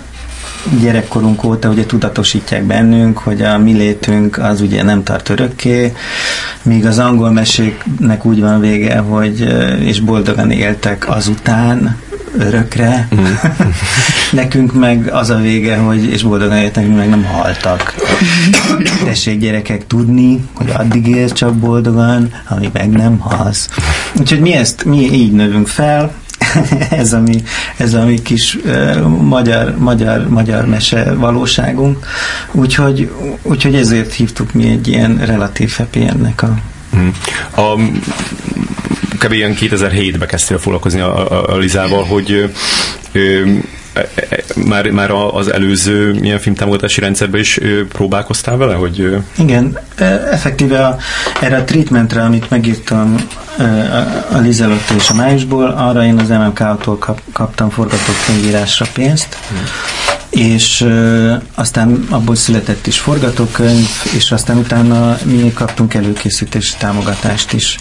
gyerekkorunk óta ugye tudatosítják bennünk, hogy a mi létünk az ugye nem tart örökké, míg az angol meséknek úgy van vége, hogy ö, és boldogan éltek azután örökre. Mm. Nekünk meg az a vége, hogy és boldogan éltek, mi meg nem haltak. Tessék gyerekek tudni, hogy addig élsz csak boldogan, amíg meg nem halsz. Úgyhogy mi ezt, mi így növünk fel, ez a mi, ez a mi kis magyar, magyar, magyar mese valóságunk. Úgyhogy, úgyhogy ezért hívtuk mi egy ilyen relatív happy endnek a Mhm. A, kb. ilyen 2007-ben kezdtél foglalkozni a, a, a Lizával, hogy ö, már, már az előző ilyen filmtámogatási rendszerben is próbálkoztál vele, hogy Igen, e, effektíve a, erre a treatmentre, amit megírtam a, Lizelotta és a Májusból, arra én az MMK-tól kap, kaptam forgatókönyvírásra pénzt, és ö, aztán abból született is forgatókönyv, és aztán utána mi kaptunk előkészítési támogatást is,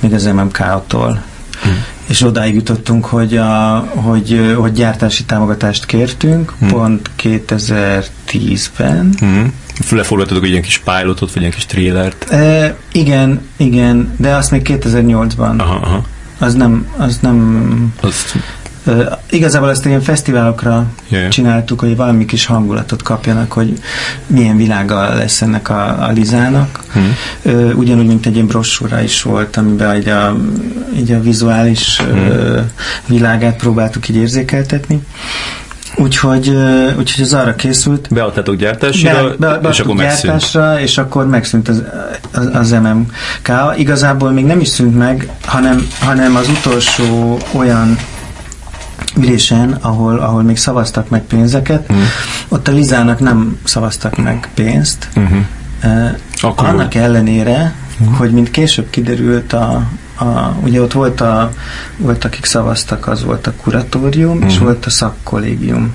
még az MMK-tól. Hmm. És odáig jutottunk, hogy, a, hogy, hogy gyártási támogatást kértünk, hmm. pont 2010-ben. Hmm. Leforgattatok egy ilyen kis pilotot, vagy ilyen kis trailert? E, igen, igen, de azt még 2008-ban. Aha, aha. Az nem, az nem... Azt Uh, igazából ezt ilyen fesztiválokra Yeah. csináltuk, hogy valami kis hangulatot kapjanak, hogy milyen világa lesz ennek a, a Lizának. Uh, ugyanúgy, mint egy ilyen brossúra is volt, amiben így a, így a vizuális uh, világát próbáltuk így érzékeltetni. Úgyhogy, úgyhogy ez arra készült, beadtátok gyártásra, be, be, be, és akkor megszűnt. gyártásra, és akkor megszűnt az, az, az MMK. Igazából még nem is szűnt meg, hanem, hanem az utolsó olyan ülésen, ahol, ahol még szavaztak meg pénzeket, Mm. ott a Lizának nem szavaztak meg pénzt. Uh-huh. Uh, Akkor Mhm. annak ellenére, hogy mint később kiderült a, a, ugye ott volt, a, volt, akik szavaztak, az volt a kuratórium, és Mhm. volt a szakkollégium.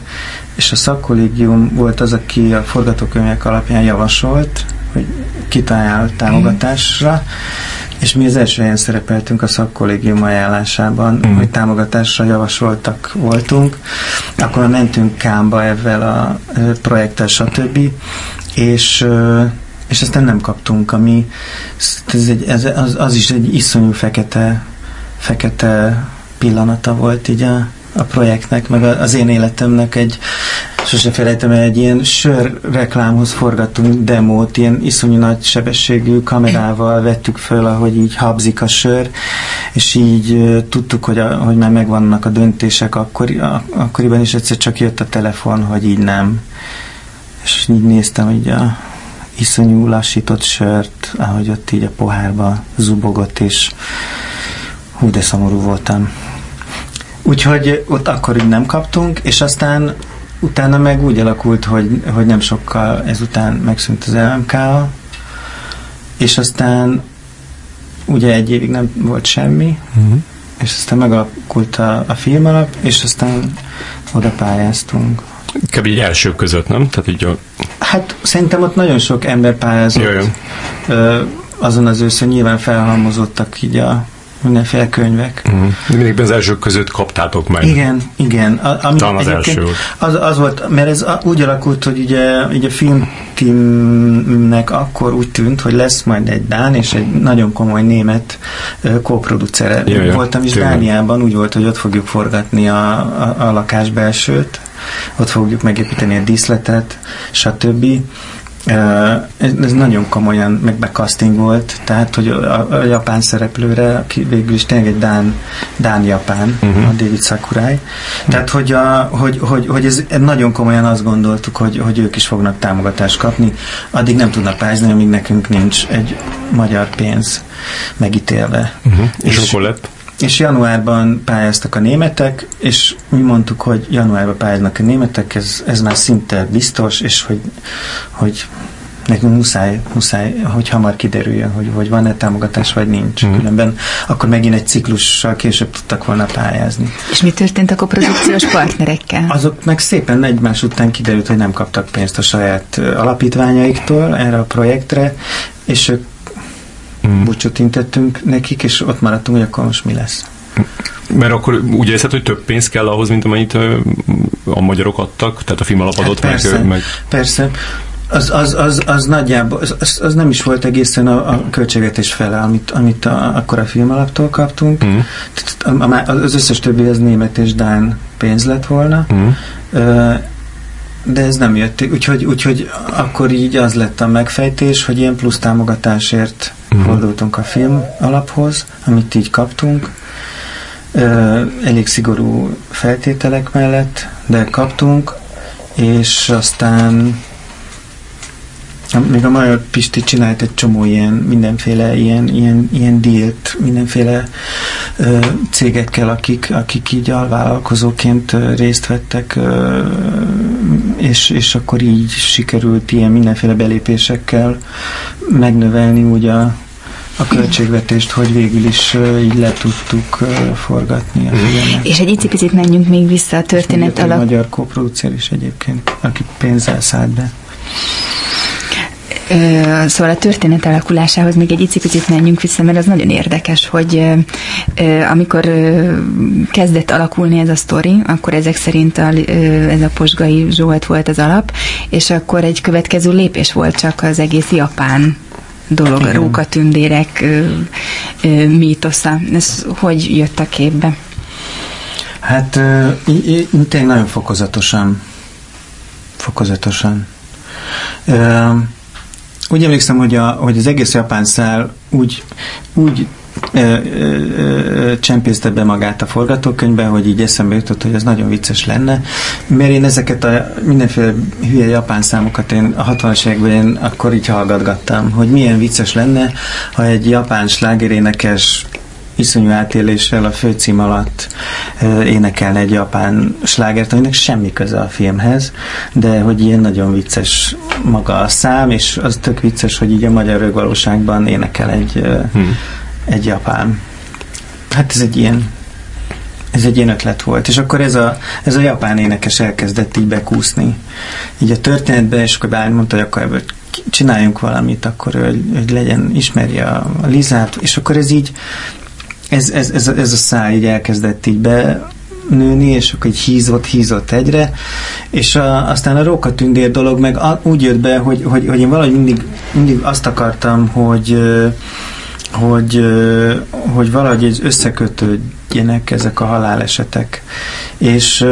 És a szakkollégium volt az, aki a forgatókönyvek alapján javasolt, hogy kit ajánl támogatásra, és mi az első helyen szerepeltünk a szakkollégium ajánlásában, Mhm. hogy támogatásra javasoltak voltunk. Akkor mentünk Kámba ezzel a projekttel, stb. És és aztán nem kaptunk, ami ez egy, ez, az, az is egy iszonyú fekete fekete pillanata volt így a, a projektnek, meg az én életemnek egy sose felejtem el, egy ilyen sör reklámhoz forgattunk demót, ilyen iszonyú nagy sebességű kamerával vettük föl, ahogy így habzik a sör, és így tudtuk, hogy, a, hogy már megvannak a döntések akkori, a, akkoriban, is egyszer csak jött a telefon, hogy így nem. És így néztem így a iszonyú lassított sört, ahogy ott így a pohárba zubogott, és hú, de szomorú voltam. Úgyhogy ott akkor így nem kaptunk, és aztán utána meg úgy alakult, hogy, hogy nem sokkal ezután megszűnt az LMK, és aztán ugye egy évig nem volt semmi, Uh-huh. és aztán megalakult a, a filmalap, és aztán oda pályáztunk. Kb. így elsők között, nem? Tehát így a... Hát szerintem ott nagyon sok ember pályázott. Jaj, jaj. Ö, azon az őszön nyilván felhalmozottak így a mindenféle könyvek. Uh-huh. Mindig az elsők között kaptátok meg. Igen, igen. A, ami Talán az első volt. Az, az volt, mert ez úgy alakult, hogy ugye, ugye a filmteamnek akkor úgy tűnt, hogy lesz majd egy Dán és egy nagyon komoly német kóproducere. Ja, ja, Voltam is tényleg. Dániában, úgy volt, hogy ott fogjuk forgatni a, a, a lakás belsőt, ott fogjuk megépíteni a díszletet, stb. Ez, nagyon komolyan meg becasting volt, tehát hogy a, a japán szereplőre, aki végül is tényleg egy Dán, Dán-Japán, Mhm. uh-huh. a David Sakurai. Tehát, hogy, a, hogy, hogy, hogy ez nagyon komolyan azt gondoltuk, hogy, hogy ők is fognak támogatást kapni, addig nem tudnak pályázni, amíg nekünk nincs egy magyar pénz megítélve. Uh-huh. És- és akkor lett? És januárban pályáztak a németek, és mi mondtuk, hogy januárban pályáznak a németek, ez, ez már szinte biztos, és hogy, hogy nekünk muszáj, muszáj, hogy hamar kiderüljön, hogy, hogy van-e támogatás, vagy nincs. Mm. Különben akkor megint egy ciklussal később tudtak volna pályázni. És mi történt akkor produkciós partnerekkel? Azok meg szépen egymás után kiderült, hogy nem kaptak pénzt a saját alapítványaiktól erre a projektre, és ők Mm. búcsút intettünk nekik, és ott maradtunk, hogy akkor most mi lesz. Mert akkor úgy érzed, hogy több pénz kell ahhoz, mint amennyit a magyarok adtak? Tehát a film adott Hát persze. meg, meg... Persze. Az, az, az, az nagyjából, az, az, nem is volt egészen a, a költségvetés fele, amit, amit a, akkor a film alaptól kaptunk. Mm. Tehát a, a, az összes többi az német és dán pénz lett volna. Mm. Ö, de ez nem jött. Úgyhogy, úgyhogy akkor így az lett a megfejtés, hogy ilyen plusz támogatásért Mhm. fordultunk a film alaphoz, amit így kaptunk. Ö, elég szigorú feltételek mellett, de kaptunk, és aztán még a Major Pisti csinált egy csomó ilyen, mindenféle ilyen, ilyen, ilyen dílt, mindenféle ö, cégekkel, akik, akik így alvállalkozóként részt vettek, ö, és, és akkor így sikerült ilyen mindenféle belépésekkel megnövelni úgy a, a költségvetést, hogy végül is így le tudtuk forgatni a filmet. És egy icipicit menjünk még vissza a történet alap. magyar koproducer is egyébként, aki pénzzel szállt be. Szóval a történet alakulásához még egy icipicit menjünk vissza, mert az nagyon érdekes, hogy amikor kezdett alakulni ez a sztori, akkor ezek szerint a, ez a Posgai Zsolt volt az alap, és akkor egy következő lépés volt csak az egész japán dolog, Igen. a rókatündérek mítosza. Ez hogy jött a képbe? Hát tényleg nagyon fokozatosan. Fokozatosan. Úgy emlékszem, hogy, a, hogy az egész japán szál úgy, úgy ö, ö, csempészte be magát a forgatókönyvbe, hogy így eszembe jutott, hogy ez nagyon vicces lenne, mert én ezeket a mindenféle hülye japán számokat én a 60-as években én akkor így hallgatgattam, hogy milyen vicces lenne, ha egy japán slágerénekes iszonyú átéléssel a főcím alatt énekelne egy japán slágert, aminek semmi köze a filmhez, de hogy ilyen nagyon vicces maga a szám, és az tök vicces, hogy így a magyar rögvalóságban énekel egy, hmm. egy japán. Hát ez egy ilyen ez egy ilyen ötlet volt. És akkor ez a, ez a japán énekes elkezdett így bekúszni. Így a történetbe, és akkor bár mondta, hogy akkor ebből csináljunk valamit, akkor hogy, hogy legyen, ismerje a, a Lizát, és akkor ez így ez, ez, ez, ez a száj így elkezdett így be nőni, és akkor így hízott, hízott egyre, és a, aztán a rókatündér dolog meg a, úgy jött be, hogy, hogy, hogy én valahogy mindig, mindig azt akartam, hogy hogy, hogy valahogy összekötődjenek ezek a halálesetek. És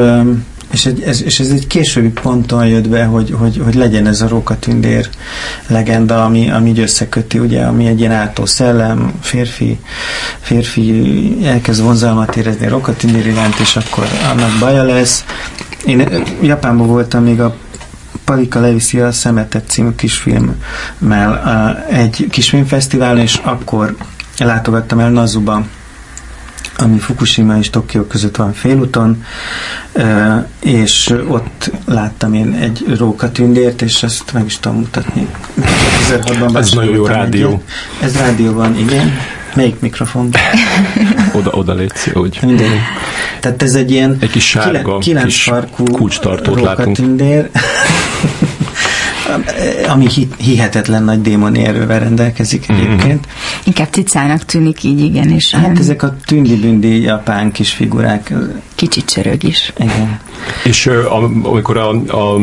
és, ez, és ez egy későbbi ponton jött be, hogy, hogy, hogy legyen ez a rókatündér legenda, ami, ami így összeköti, ugye, ami egy ilyen átó szellem, férfi, férfi elkezd vonzalmat érezni a rókatündér iránt, és akkor annak baja lesz. Én Japánban voltam még a Palika leviszi a Szemetet című kisfilmmel egy kisfilmfesztiválon, és akkor látogattam el Nazuba ami Fukushima és Tokió között van félúton, és ott láttam én egy rókatündért, és ezt meg is tudom mutatni. 2006-ban Ez nagyon jó rádió. Egyet. Ez rádió van, igen. Melyik mikrofon? oda, oda légy, hogy. Minden. Tehát ez egy ilyen egy kis sárga, kilenc kis farkú kulcstartót látunk. Ami hihetetlen nagy démoni erővel rendelkezik mhm. egyébként. Inkább cicának tűnik így, igen. És hát ilyen... ezek a tündi-bündi japán kis figurák. Kicsit csörög is. Igen. És amikor a, a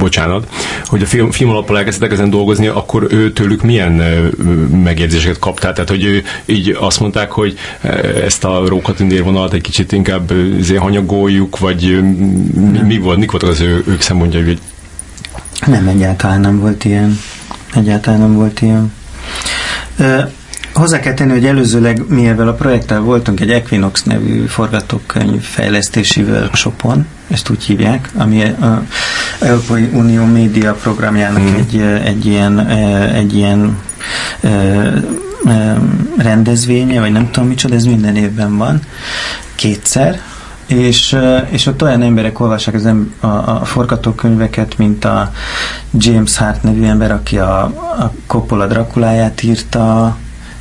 bocsánat, hogy a film, film alappal elkezdtek ezen dolgozni, akkor ő tőlük milyen megjegyzéseket kaptál? Tehát, hogy ő, így azt mondták, hogy ezt a rókatündérvonalat egy kicsit inkább hanyagoljuk, vagy mi, mi volt, mik voltak az ő, ők szempontjai, hogy nem, egyáltalán nem volt ilyen. Egyáltalán nem volt ilyen. Hozzá kell tenni, hogy előzőleg mi ebben a projekttel voltunk egy Equinox nevű forgatókönyv fejlesztési workshopon, ezt úgy hívják, ami a Európai Unió média programjának mm. egy, egy ilyen, egy ilyen rendezvénye, vagy nem tudom micsoda, ez minden évben van, kétszer, és, és ott olyan emberek olvassák az em, a, a forgatókönyveket, mint a James Hart nevű ember, aki a, a Coppola Drakuláját írta,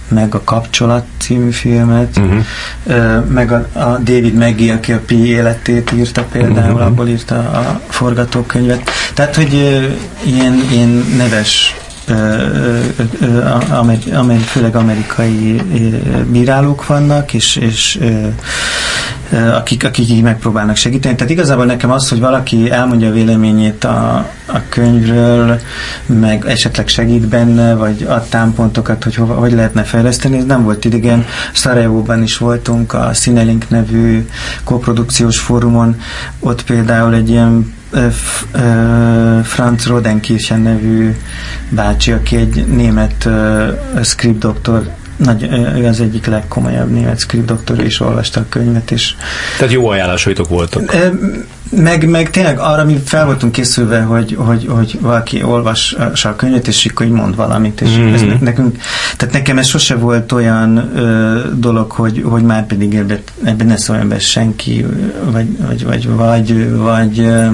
meg a Kapcsolat című filmet, uh-huh. meg a, a David Maggie, aki a Pi életét írta például, uh-huh. abból írta a forgatókönyvet. Tehát, hogy ilyen, ilyen neves amer, főleg amerikai bírálók vannak, és, és akik, akik így megpróbálnak segíteni. Tehát igazából nekem az, hogy valaki elmondja a véleményét a, a könyvről, meg esetleg segít benne, vagy ad támpontokat, hogy hova, hogy lehetne fejleszteni, ez nem volt idegen. Szarajevóban is voltunk, a Cinelink nevű koprodukciós fórumon, ott például egy ilyen Franz Rodenkirchen nevű bácsi, aki egy német script doktor, nagy, ő az egyik legkomolyabb német script doktor, és olvasta a könyvet. És Tehát jó ajánlásaitok voltak. Meg, meg tényleg arra mi fel voltunk készülve, hogy, hogy, hogy valaki olvassa a könyvet, és akkor így mond valamit, és mm. ez nekünk, tehát nekem ez sose volt olyan ö, dolog, hogy, hogy már pedig ebben, ebben ne szóljon be senki, vagy, vagy, vagy, vagy, vagy ö,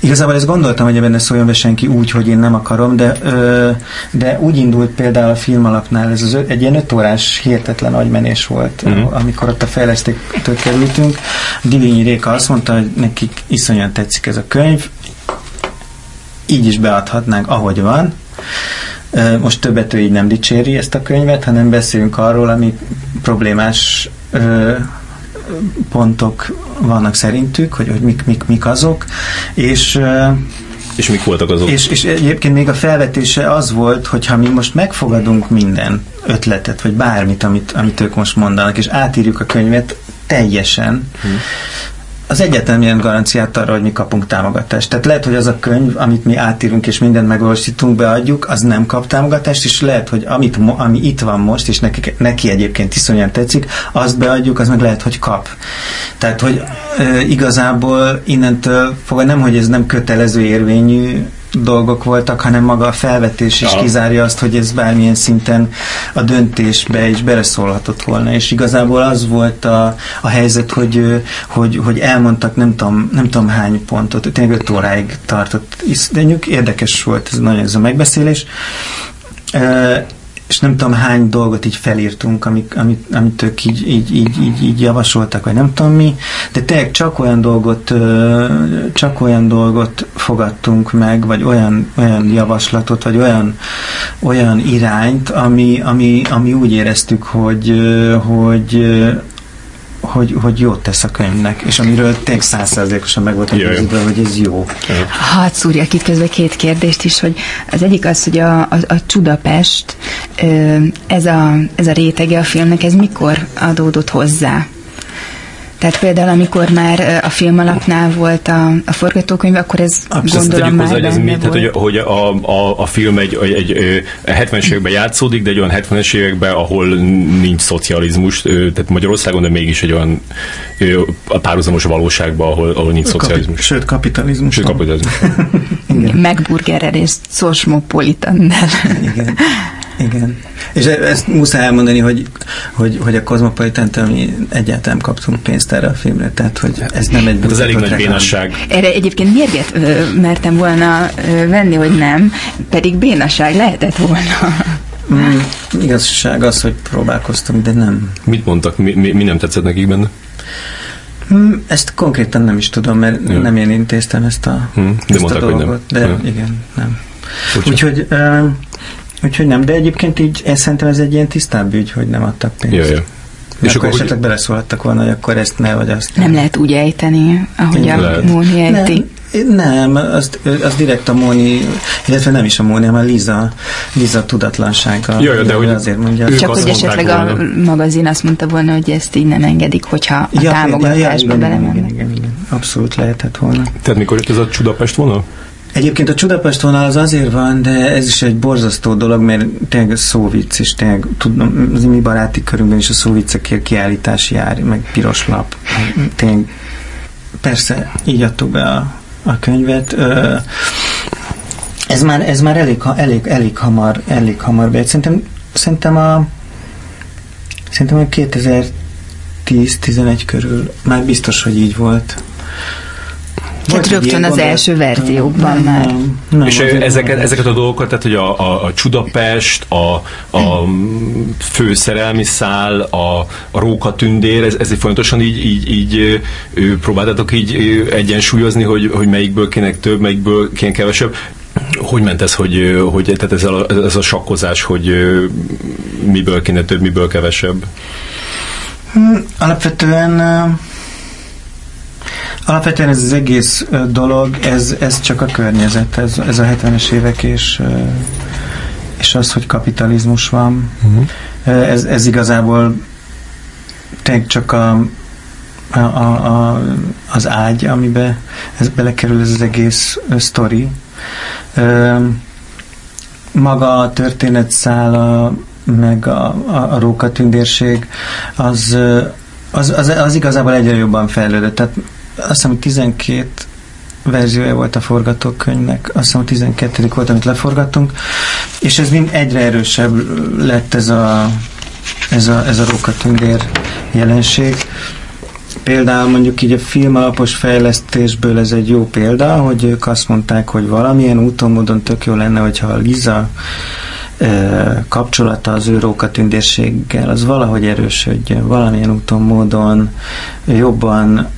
igazából ezt gondoltam, hogy ebben ne szóljon be senki úgy, hogy én nem akarom, de, ö, de úgy indult például a film alapnál, ez az, egy ilyen öt órás hihetetlen agymenés volt, mm. amikor ott a fejlesztőtől kerültünk. Divényi Réka azt mondta, hogy neki nekik iszonyan tetszik ez a könyv, így is beadhatnánk, ahogy van. Most többet ő így nem dicséri ezt a könyvet, hanem beszélünk arról, ami problémás pontok vannak szerintük, hogy, hogy mik, mik, mik azok, és és mik voltak azok? És, és egyébként még a felvetése az volt, hogy ha mi most megfogadunk minden ötletet, vagy bármit, amit, amit ők most mondanak, és átírjuk a könyvet teljesen, hmm az egyetlen ilyen garanciát arra, hogy mi kapunk támogatást. Tehát lehet, hogy az a könyv, amit mi átírunk és mindent megvalósítunk, beadjuk, az nem kap támogatást, és lehet, hogy amit, ami itt van most, és neki, neki egyébként iszonyan tetszik, azt beadjuk, az meg lehet, hogy kap. Tehát, hogy e, igazából innentől fogva nem, hogy ez nem kötelező érvényű dolgok voltak, hanem maga a felvetés is ja. kizárja azt, hogy ez bármilyen szinten a döntésbe is beleszólhatott volna. És igazából az volt a, a helyzet, hogy, hogy, hogy elmondtak nem tudom, nem tudom hány pontot, tényleg öt óráig tartott. De érdekes volt ez nagyon ez a megbeszélés és nem tudom hány dolgot így felírtunk, amik, amit, amit ők így, így, így, így, így javasoltak, vagy nem tudom mi, de tényleg csak olyan dolgot, csak olyan dolgot fogadtunk meg, vagy olyan, olyan javaslatot, vagy olyan, olyan irányt, ami, ami, ami úgy éreztük, hogy, hogy hogy, hogy jót tesz a könyvnek, és amiről tényleg százszerzékosan meg volt győződve, hogy ez jó. Hát szúrjak itt közben két kérdést is, hogy az egyik az, hogy a, a, a Csudapest, ez a, ez a rétege a filmnek, ez mikor adódott hozzá? Tehát például, amikor már a film alapnál volt a, a forgatókönyv, akkor ez Abszett, gondolom már hozzá, hogy mi, tehát, hogy, hogy a, a, a film egy, egy, egy 70-es években játszódik, de egy olyan 70-es években, ahol nincs szocializmus, tehát Magyarországon, de mégis egy olyan a párhuzamos valóságban, ahol, ahol nincs Kapi, szocializmus. Sőt, kapitalizmus. Sőt, kapitalizmus. Megburgerrel és Szosmopolitannel. Igen. Igen. És ezt muszáj elmondani, hogy, hogy, hogy a Cosmopolitan mi egyáltalán kaptunk pénzt erre a filmre, tehát hogy ez nem egy... Hát az elég nagy bénasság. Erre egyébként mérget mertem volna venni, hogy nem, pedig bénasság lehetett volna. Mm, igazság az, hogy próbálkoztunk, de nem. Mit mondtak? Mi, mi, mi nem tetszett nekik benne? Mm, ezt konkrétan nem is tudom, mert ja. nem én intéztem ezt a, hmm, de ezt mondták, a dolgot. Hogy nem. De ja. igen, nem. Úgyhogy uh, Úgyhogy nem, de egyébként így én szerintem ez egy ilyen tisztább ügy, hogy nem adtak pénzt. Ja, ja. És akkor esetleg hogy... beleszólhattak volna, hogy akkor ezt ne, vagy azt. Nem lehet úgy ejteni, ahogy Igen. a Móni ejti. Nem, nem az, az direkt a Móni, illetve nem is a Móni, hanem a Liza, Liza tudatlansága. Jaj, de hogy azért mondja. Csak hogy esetleg volna. a magazin azt mondta volna, hogy ezt így nem engedik, hogyha a ja, támogatásba ja, ja, igen, igen, igen, igen, abszolút lehetett volna. Tehát mikor jött ez a Csudapest vonal? Egyébként a Csudapest vonal az azért van, de ez is egy borzasztó dolog, mert tényleg szóvic, és tényleg tudom, az mi baráti körünkben is a szóvicekért kiállítás jár, meg piros lap. Tényleg, persze, így adtuk be a, a könyvet. Ez már, ez már elég, elég, elég hamar, elég hamar be. Szerintem, szerintem a szerintem a 2010-11 körül már biztos, hogy így volt. Tehát rögtön az első verziókban nem, már. Nem, nem, és ezeket, ezeket a dolgokat, tehát hogy a, a, a Csudapest, a, a főszerelmi szál, a, a rókatündér, ez, ez fontosan így, így, így próbáltatok így egyensúlyozni, hogy, hogy melyikből kéne több, melyikből kéne kevesebb. Hogy ment ez, hogy, hogy tehát ez a, ez a sakkozás, hogy miből kéne több, miből kevesebb? Hmm, alapvetően Alapvetően ez az egész dolog, ez, ez csak a környezet, ez, ez a 70-es évek és, és az, hogy kapitalizmus van. Uh-huh. Ez, ez igazából tényleg csak a, a, a, az ágy, amiben ez belekerül ez az egész sztori. Maga a történetszála, meg a, a, a rókatündérség, az, az, az, az igazából egyre jobban fejlődött. Tehát azt hiszem, hogy 12 verziója volt a forgatókönyvnek, azt hiszem, a 12. volt, amit leforgattunk, és ez mind egyre erősebb lett ez a, ez a, ez a rókatündér jelenség. Például mondjuk így a film alapos fejlesztésből ez egy jó példa, hogy ők azt mondták, hogy valamilyen úton, módon tök jó lenne, hogyha a Liza kapcsolata az ő rókatündérséggel, az valahogy erősödjön, valamilyen úton, módon jobban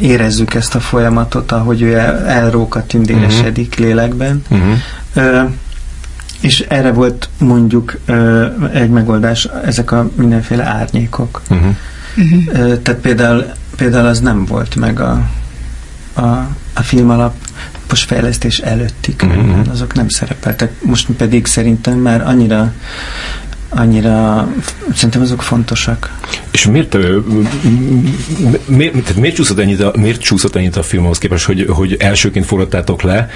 érezzük ezt a folyamatot, ahogy ő elrókatündéresedik uh-huh. lélekben. Uh-huh. És erre volt mondjuk egy megoldás, ezek a mindenféle árnyékok. Uh-huh. Uh-huh. Tehát például, például az nem volt meg a, a, a film alap most fejlesztés előtti könyvben, uh-huh. azok nem szerepeltek. Most pedig szerintem már annyira annyira, szerintem azok fontosak. És miért, miért, miért, csúszott ennyit a, miért csúszott ennyit a film ahhoz képest, hogy, hogy elsőként forgattátok le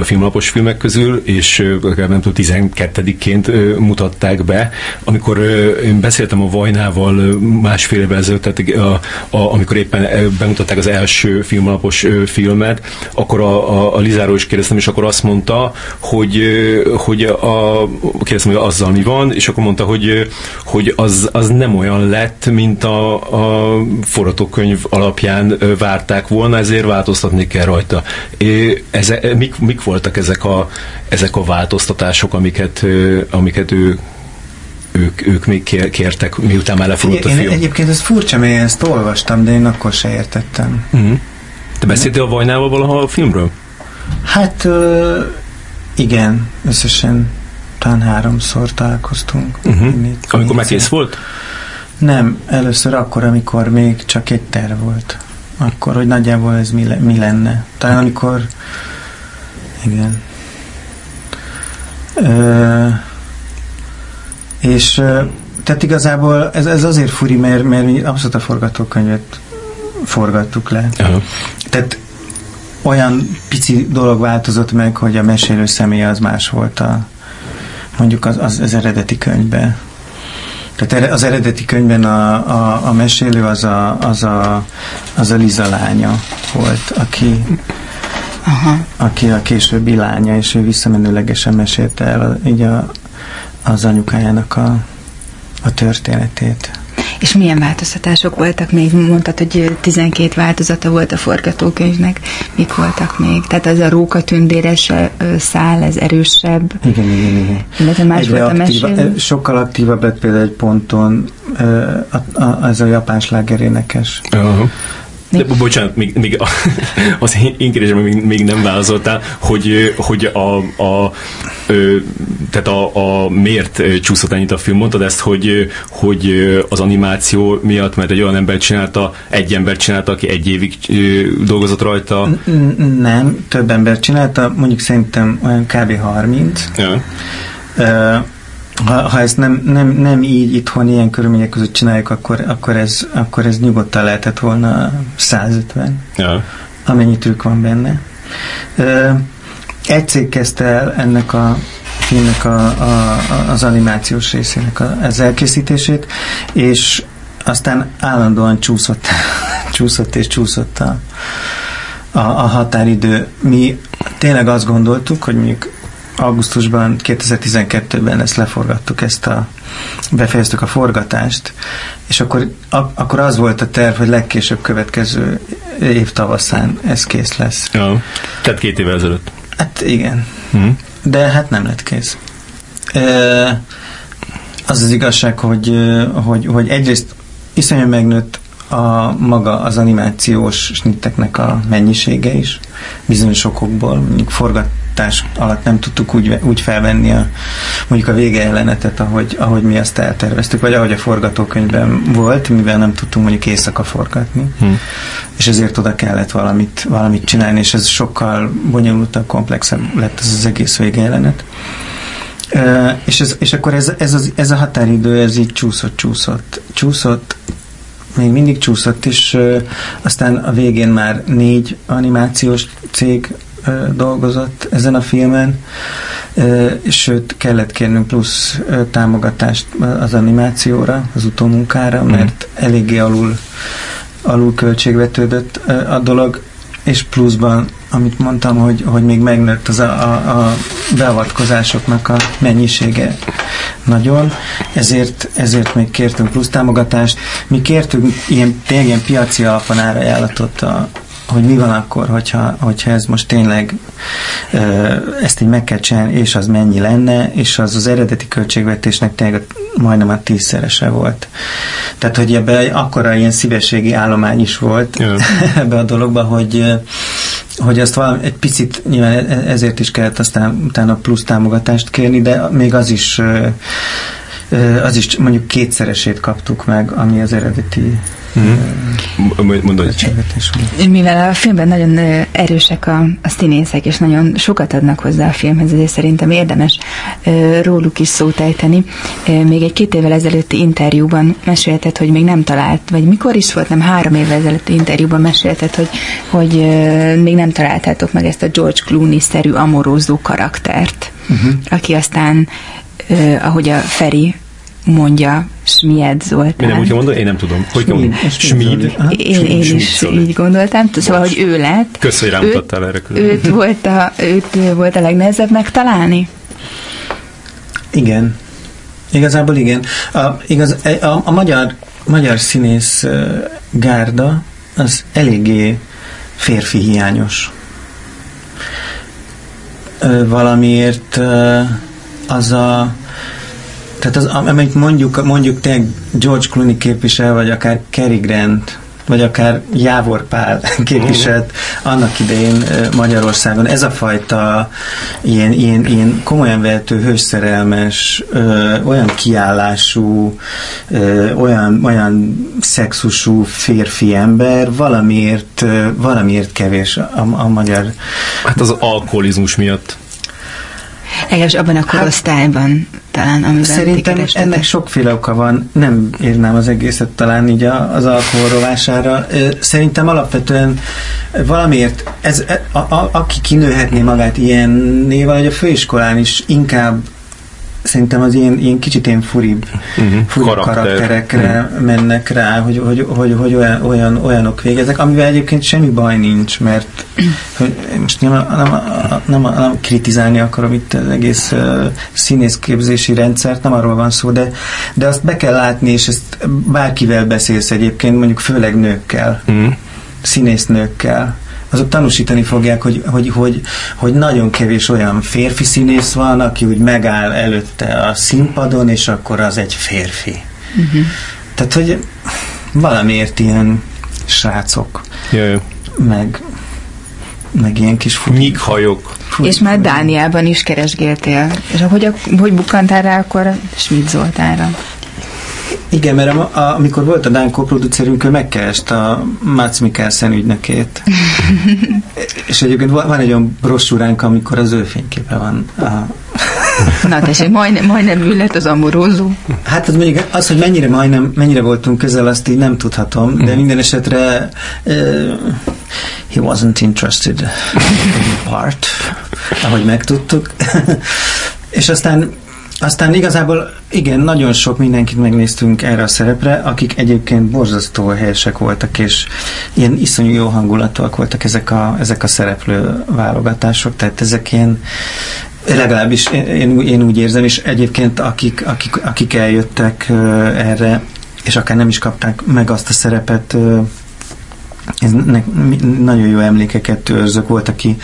a filmlapos filmek közül, és nem tudom, 12-ként mutatták be. Amikor én beszéltem a Vajnával másfél évvel ezelőtt, tehát a, a, amikor éppen bemutatták az első filmlapos filmet, akkor a, a, a Lizáról is kérdeztem, és akkor azt mondta, hogy, hogy a, kérdeztem, hogy azzal mi van, és akkor mondta, hogy, hogy az, az nem olyan lett, mint a, a forgatókönyv alapján várták volna, ezért változtatni kell rajta. Ez, mik, mik voltak ezek a, ezek a változtatások, amiket, amiket ő ők, ők még kértek, miután már lefutott a film. Én egyébként ez furcsa, mert én ezt olvastam, de én akkor se értettem. Uh-huh. Te beszéltél a Vajnával valaha a filmről? Hát uh, igen, összesen talán háromszor találkoztunk. Uh-huh. Amikor már kész volt? Nem, először akkor, amikor még csak egy terv volt. Akkor, hogy nagyjából ez mi, le, mi lenne. Talán amikor igen. Ö, és tehát igazából ez, ez azért furi, mert, mert mi abszolút a forgatókönyvet forgattuk le. Uh-huh. Tehát olyan pici dolog változott meg, hogy a mesélő személy az más volt a, mondjuk az, az, az eredeti könyvben. Tehát az eredeti könyvben a, a, a mesélő az a, az, a, az a Liza lánya volt, aki, Aha. aki a későbbi lánya, és ő visszamenőlegesen mesélte el így a, az anyukájának a, a történetét. És milyen változtatások voltak még? Mondtad, hogy 12 változata volt a forgatókönyvnek. Mik voltak még? Tehát az a róka tündéres szál, ez erősebb. Igen, igen, igen. Illetve más volt a mesélő. Sokkal aktívabb lett például egy ponton ez a japán slágerénekes. Uh-huh. De bocsánat, még, még az én kérdésem még, még nem válaszoltál, hogy, hogy a, a, tehát a, a miért csúszott ennyit a film? Mondtad ezt, hogy, hogy az animáció miatt, mert egy olyan ember csinálta, egy ember csinálta, aki egy évig dolgozott rajta? Nem, több ember csinálta, mondjuk szerintem olyan kb. 30. Ja ha, ha ezt nem, nem, nem így itthon ilyen körülmények között csináljuk, akkor, akkor, ez, akkor ez nyugodtan lehetett volna 150, ja. amennyi trükk van benne. Egy cég kezdte el ennek a filmnek a, a, az animációs részének a, az elkészítését, és aztán állandóan csúszott, csúszott és csúszott a, a, a határidő. Mi tényleg azt gondoltuk, hogy mondjuk augusztusban, 2012-ben ezt leforgattuk, ezt a, befejeztük a forgatást, és akkor, a, akkor az volt a terv, hogy legkésőbb következő év tavaszán ez kész lesz. Ja, tehát két évvel ezelőtt. Hát igen. Mm. De hát nem lett kész. E, az az igazság, hogy, hogy, hogy egyrészt iszonyan megnőtt a maga az animációs snitteknek a mennyisége is, bizonyos okokból, mondjuk forgat, forgatás alatt nem tudtuk úgy, úgy felvenni a, mondjuk a vége jelenetet, ahogy, ahogy mi ezt elterveztük, vagy ahogy a forgatókönyvben volt, mivel nem tudtunk mondjuk éjszaka forgatni. Hmm. És ezért oda kellett valamit, valamit csinálni, és ez sokkal bonyolultabb, komplexebb lett ez az egész vége jelenet. Uh, és, ez, és akkor ez, ez, az, ez a határidő, ez így csúszott, csúszott, csúszott, még mindig csúszott, és uh, aztán a végén már négy animációs cég dolgozott ezen a filmen, sőt kellett kérnünk plusz támogatást az animációra, az utómunkára, mhm. mert eléggé alul alul költségvetődött a dolog, és pluszban, amit mondtam, hogy, hogy még megnőtt az a, a, a beavatkozásoknak a mennyisége nagyon, ezért, ezért még kértünk plusz támogatást. Mi kértünk ilyen, tényleg ilyen piaci alapon árajánlatot a, hogy mi van akkor, hogyha, hogyha ez most tényleg ezt így meg kell csinálni, és az mennyi lenne, és az az eredeti költségvetésnek tényleg majdnem a tízszerese volt. Tehát, hogy ebbe akkora ilyen szívességi állomány is volt yeah. ebbe a dologba, hogy hogy azt valami, egy picit nyilván e, ezért is kellett aztán utána plusz támogatást kérni, de még az is az is mondjuk kétszeresét kaptuk meg, ami az eredeti Mm-hmm. Mondod. Mivel a filmben nagyon erősek a, a színészek, és nagyon sokat adnak hozzá a filmhez, ezért szerintem érdemes róluk is szót ejteni. Még egy két évvel ezelőtti interjúban mesélted, hogy még nem talált, vagy mikor is volt, nem három évvel ezelőtti interjúban mesélted, hogy, hogy még nem találtátok meg ezt a George Clooney-szerű amorózó karaktert, uh-huh. aki aztán, ahogy a Feri mondja Smied Zoltán. Mi nem úgy mondom? Én nem tudom. Hogy mondani? Smid? Én, én is így gondoltam. Szóval, hogy ő lett. Köszönöm, hogy rámutattál erre külön. Őt volt, a, őt volt a legnehezebb megtalálni? Igen. Igazából igen. A, igaz, a, a magyar, magyar színész gárda az eléggé férfi hiányos. Valamiért az a tehát az, amit mondjuk, mondjuk te George Clooney képvisel, vagy akár Cary Grant, vagy akár Jávor Pál képviselt annak idején Magyarországon. Ez a fajta ilyen, ilyen, ilyen komolyan vehető, hőszerelmes, ö, olyan kiállású, ö, olyan, olyan szexusú férfi ember valamiért, ö, valamiért kevés a, a magyar. Hát az alkoholizmus miatt. Legalábbis abban a korosztályban hát, talán, amiben Szerintem ennek sokféle oka van, nem írnám az egészet talán így az alkohol rovására. Szerintem alapvetően valamiért, ez, e, a, a, aki kinőhetné magát ilyenné, vagy a főiskolán is inkább szerintem az ilyen, ilyen kicsit ilyen furibb, uh-huh. furibb Karakter. karakterekre uh-huh. mennek rá, hogy, hogy, hogy, hogy olyan, olyan, olyanok végeznek, amivel egyébként semmi baj nincs, mert hogy most nem, nem, nem, nem kritizálni akarom itt az egész uh, színészképzési rendszert, nem arról van szó, de, de azt be kell látni, és ezt bárkivel beszélsz egyébként, mondjuk főleg nőkkel, uh-huh. színésznőkkel, azok tanúsítani fogják, hogy, hogy, hogy, hogy nagyon kevés olyan férfi színész van, aki úgy megáll előtte a színpadon, és akkor az egy férfi. Uh-huh. Tehát, hogy valamiért ilyen srácok, Jaj. meg meg ilyen kis Nyikhajok. És már Dániában is keresgéltél. És hogy, hogy bukkantál rá akkor Schmidt Zoltánra? Igen, mert a, a, amikor volt a Dán koproducerünk, ő megkerest a Mats Mikkelsen ügynökét. és egyébként van egy olyan brossúránk, amikor az ő fényképe van. A... Na tessék, majdnem, majdnem ő lett az amorózó. Hát az mondjuk az, hogy mennyire majdnem, mennyire voltunk közel, azt így nem tudhatom, de mhm. minden esetre uh, he wasn't interested in part, ahogy megtudtuk. és aztán aztán igazából igen, nagyon sok mindenkit megnéztünk erre a szerepre, akik egyébként borzasztó helyesek voltak, és ilyen iszonyú jó hangulatúak voltak ezek a, ezek a szereplő válogatások, tehát ezek ilyen legalábbis én, én úgy érzem, és egyébként akik, akik, akik eljöttek erre, és akár nem is kapták meg azt a szerepet, ez ne, nagyon jó emlékeket őrzök. Volt, aki,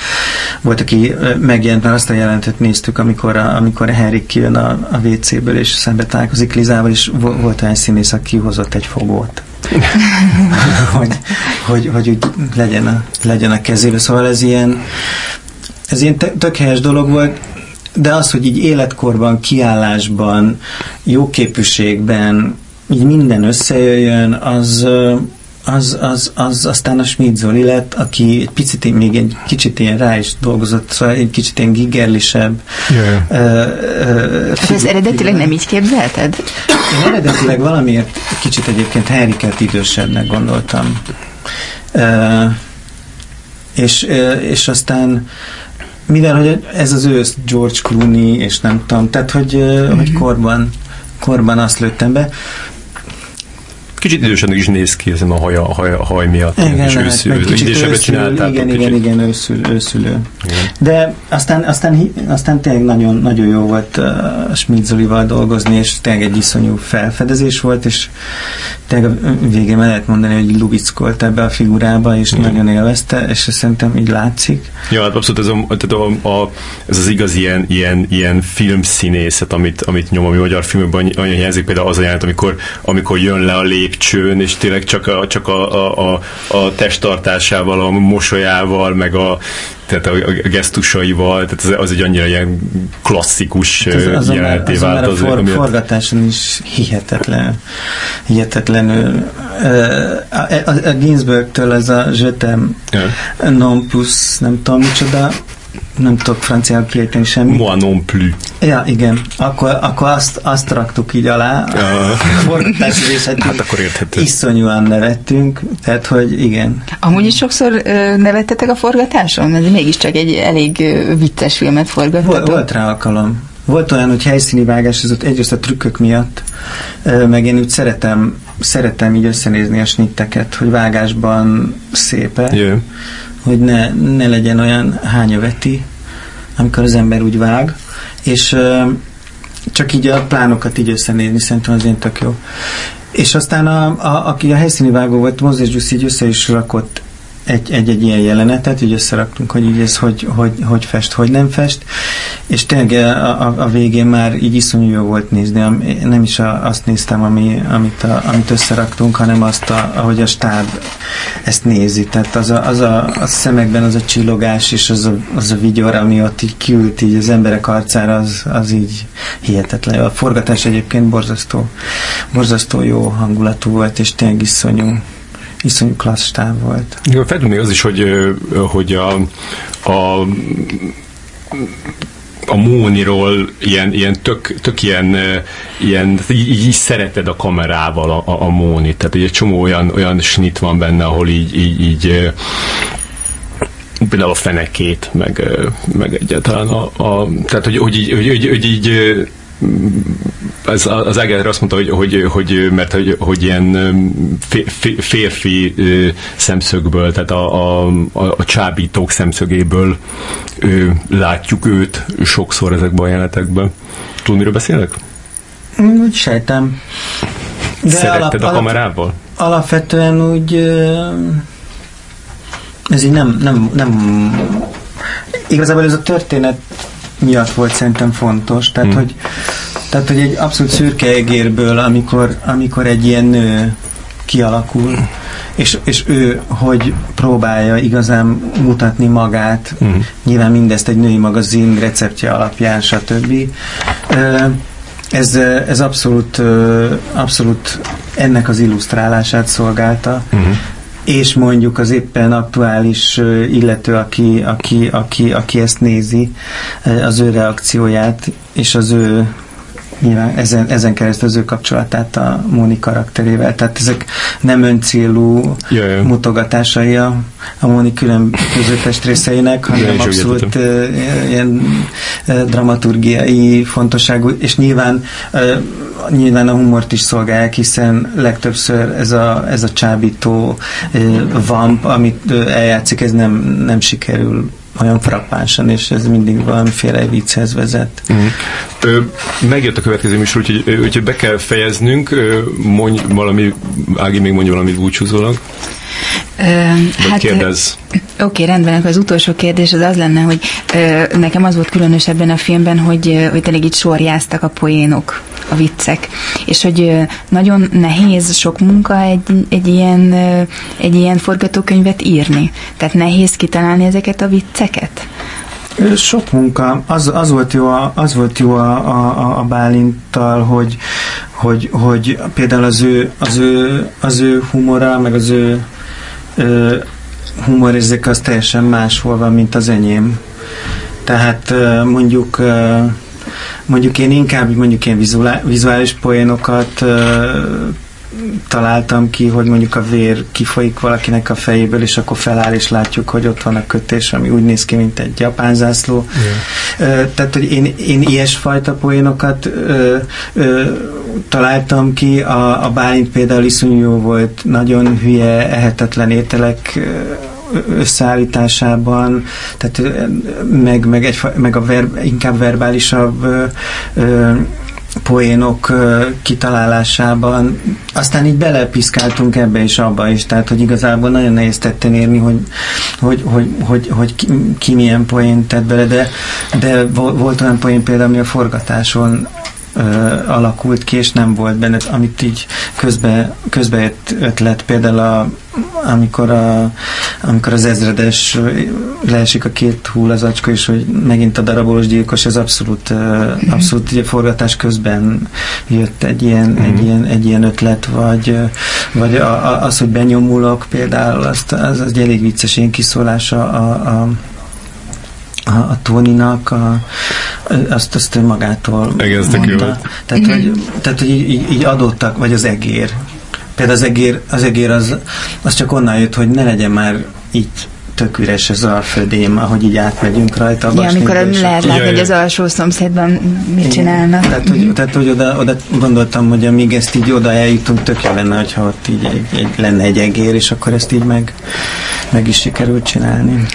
volt, aki megjelent, mert azt a jelentet néztük, amikor, a, amikor Henrik kijön a, a WC-ből, és szembe találkozik Lizával, és volt olyan színész, aki hozott egy fogót. hogy, hogy, hogy úgy legyen a, legyen a kezébe. Szóval ez ilyen, ez ilyen tök helyes dolog volt, de az, hogy így életkorban, kiállásban, jóképűségben így minden összejöjjön, az, az, az, az aztán a Schmidt Zoli lett, aki egy picit, még egy kicsit ilyen rá is dolgozott, szóval egy kicsit ilyen gigerlisebb. Yeah. Uh, uh, ez eredetileg nem így képzelted? Én eredetileg valamiért kicsit egyébként Henriket idősebbnek gondoltam. Uh, és, uh, és aztán mivel hogy ez az ősz George Clooney, és nem tudom, tehát hogy, uh, mm-hmm. hogy korban, korban azt lőttem be, kicsit idősebbnek is néz ki ezen a haj, a haj, a haj miatt. Igen, és lehet, meg kicsit idősebbre őszül, csináltátok igen, kicsit. igen, igen, őszül, őszülő. Igen. De aztán, aztán, aztán tényleg nagyon, nagyon jó volt uh, Schmidt dolgozni, és tényleg egy iszonyú felfedezés volt, és tényleg a végén lehet mondani, hogy lubickolt ebbe a figurába, és Igen. nagyon élvezte, és szerintem így látszik. Ja, hát abszolút ez, a, tehát a, a, ez az igaz ilyen, ilyen, ilyen filmszínészet, amit, amit nyom a magyar annyi- annyi hiányzik például az a jelenet, amikor, amikor jön le a lépcsőn, és tényleg csak a, csak a, a, a, a testtartásával, a mosolyával, meg a, tehát a, a gesztusaival, tehát az, az egy annyira ilyen klasszikus Hát Az, már, jeleneté már vált a az, for, amiatt- forgatáson is hihetetlen, hihetetlenül. Uh, a, a, a Ginsbergtől ez a Jötem Ja. non plus, nem tudom micsoda, nem tudok franciául kiejteni semmit. Moi non plus. Ja, igen. Akkor, akkor azt, azt raktuk így alá. Részét Hát akkor érthető. iszonyúan nevettünk, tehát, hogy igen. Amúgy is sokszor ö, nevettetek a forgatáson? Ez mégiscsak egy elég ö, vicces filmet Volt, forgattatok. volt rá alkalom. Volt olyan, hogy helyszíni vágás, ez ott egyrészt a trükkök miatt, meg én úgy szeretem, szeretem így összenézni a snitteket, hogy vágásban szépe, Jö. Hogy ne, ne legyen olyan hányaveti, amikor az ember úgy vág, és csak így a plánokat így összenézni, szerintem az én tök jó. És aztán a, a, aki a helyszíni vágó volt, Mozes Gyuszi így össze is rakott egy, egy, egy ilyen jelenetet, így összeraktunk, hogy így ez hogy, hogy, hogy fest, hogy nem fest, és tényleg a, a, a végén már így iszonyú jó volt nézni, nem is a, azt néztem, ami, amit, a, amit összeraktunk, hanem azt, a, ahogy a stáb ezt nézi, tehát az a, az a, a szemekben az a csillogás, és az a, az a vigyor, ami ott így kiült így az emberek arcára, az, az így hihetetlen. A forgatás egyébként borzasztó, borzasztó jó hangulatú volt, és tényleg iszonyú, iszonyú klassz volt. Igen, feltűnik az is, hogy, hogy a, a a Móniról ilyen, ilyen tök, tök ilyen, ilyen így, így szereted a kamerával a, a, a Mónit, tehát egy csomó olyan, olyan snit van benne, ahol így, így, így például a fenekét, meg, meg egyáltalán a, a tehát hogy, hogy így, hogy, hogy, hogy így az, az Áger azt mondta, hogy, hogy, hogy mert hogy, hogy ilyen fé- férfi szemszögből, tehát a, a, a, csábítók szemszögéből ö, látjuk őt sokszor ezekben a jelenetekben. Tudod, miről beszélek? Mm, Úgy sejtem. De Szeretted a kamerával? alapvetően úgy ez így nem, nem, nem igazából ez a történet miatt volt szerintem fontos, tehát, Hmm. hogy, tehát hogy egy abszolút szürke egérből, amikor, amikor egy ilyen nő kialakul, és, és ő hogy próbálja igazán mutatni magát, Mhm. nyilván mindezt egy női magazin receptje alapján, stb. Ez, ez abszolút, abszolút ennek az illusztrálását szolgálta, Uh-huh. És mondjuk az éppen aktuális illető, aki, aki, aki, aki ezt nézi, az ő reakcióját, és az ő nyilván ezen, ezen keresztül az ő kapcsolatát a Móni karakterével. Tehát ezek nem öncélú Ja, ja. mutogatásai a, a Móni különböző testrészeinek, Ja, hanem úgy abszolút ö, ilyen dramaturgiai fontosságú, és nyilván nyilván a humort is szolgálják, hiszen legtöbbször ez a, ez a csábító vamp, amit ö, eljátszik, ez nem, nem sikerül olyan frappánsan, és ez mindig valamiféle vicchez vezet. Ö, megjött a következő műsor, úgyhogy, úgyhogy be kell fejeznünk. Mondj valami, Ági még mondja valamit búcsúzólag, vagy hát, kérdezz. Oké, rendben, akkor az utolsó kérdés az az lenne, hogy ö, nekem az volt különös ebben a filmben, hogy, hogy tényleg itt sorjáztak a poénok, a viccek, és hogy ö, nagyon nehéz, sok munka egy, egy, ilyen, ö, egy ilyen forgatókönyvet írni. Tehát nehéz kitalálni ezeket a vicceket. Sok munka. Az, az volt jó, a, az volt jó a, a, a Bálinttal, hogy, hogy, hogy például az ő, az ő, az ő humora, meg az ő ö, humorérzék az teljesen máshol van, mint az enyém. Tehát ö, mondjuk ö, mondjuk én inkább mondjuk vizuál, vizuális poénokat találtam ki, hogy mondjuk a vér kifolyik valakinek a fejéből, és akkor feláll, és látjuk, hogy ott van a kötés, ami úgy néz ki, mint egy japán zászló. Ö, Tehát, hogy én, én ilyesfajta poénokat ö, ö, találtam ki, a, a Bálint például iszonyú jó volt, nagyon hülye, ehetetlen ételek összeállításában, tehát meg, meg, egy, meg a ver, inkább verbálisabb ö, ö, poénok kitalálásában. Aztán így belepiszkáltunk ebbe és abba is, tehát hogy igazából nagyon nehéz tetten érni, hogy, hogy, hogy, hogy, hogy ki, ki milyen poént tett bele, de, de volt olyan poén például, ami a forgatáson alakult ki, és nem volt benne, amit így közbe, közbe ötlet, például a, amikor, a, amikor az ezredes leesik a két hullazacska, és hogy megint a darabolós gyilkos, ez abszolút, abszolút ugye forgatás közben jött egy ilyen, mm. egy ilyen, egy ilyen ötlet, vagy, vagy a, a, az, hogy benyomulok például, azt, az, az egy elég vicces én kiszólása a, a a, a Tóninak, a, azt, azt ő magától Egész mondta. Tehát, hogy, tehát, hogy így, így adottak, vagy az egér. Például az egér, az, egér az, az csak onnan jött, hogy ne legyen már így tök üres ez a födém, ahogy így átmegyünk rajta. Ja, amikor lehet látni, hogy az alsó szomszédban mit csinálnak. Tehát, hogy, tehát, hogy oda, oda gondoltam, hogy amíg ezt így oda eljutunk, tök jó lenne, hogyha ott így egy, egy, lenne egy egér, és akkor ezt így meg, meg is sikerült csinálni.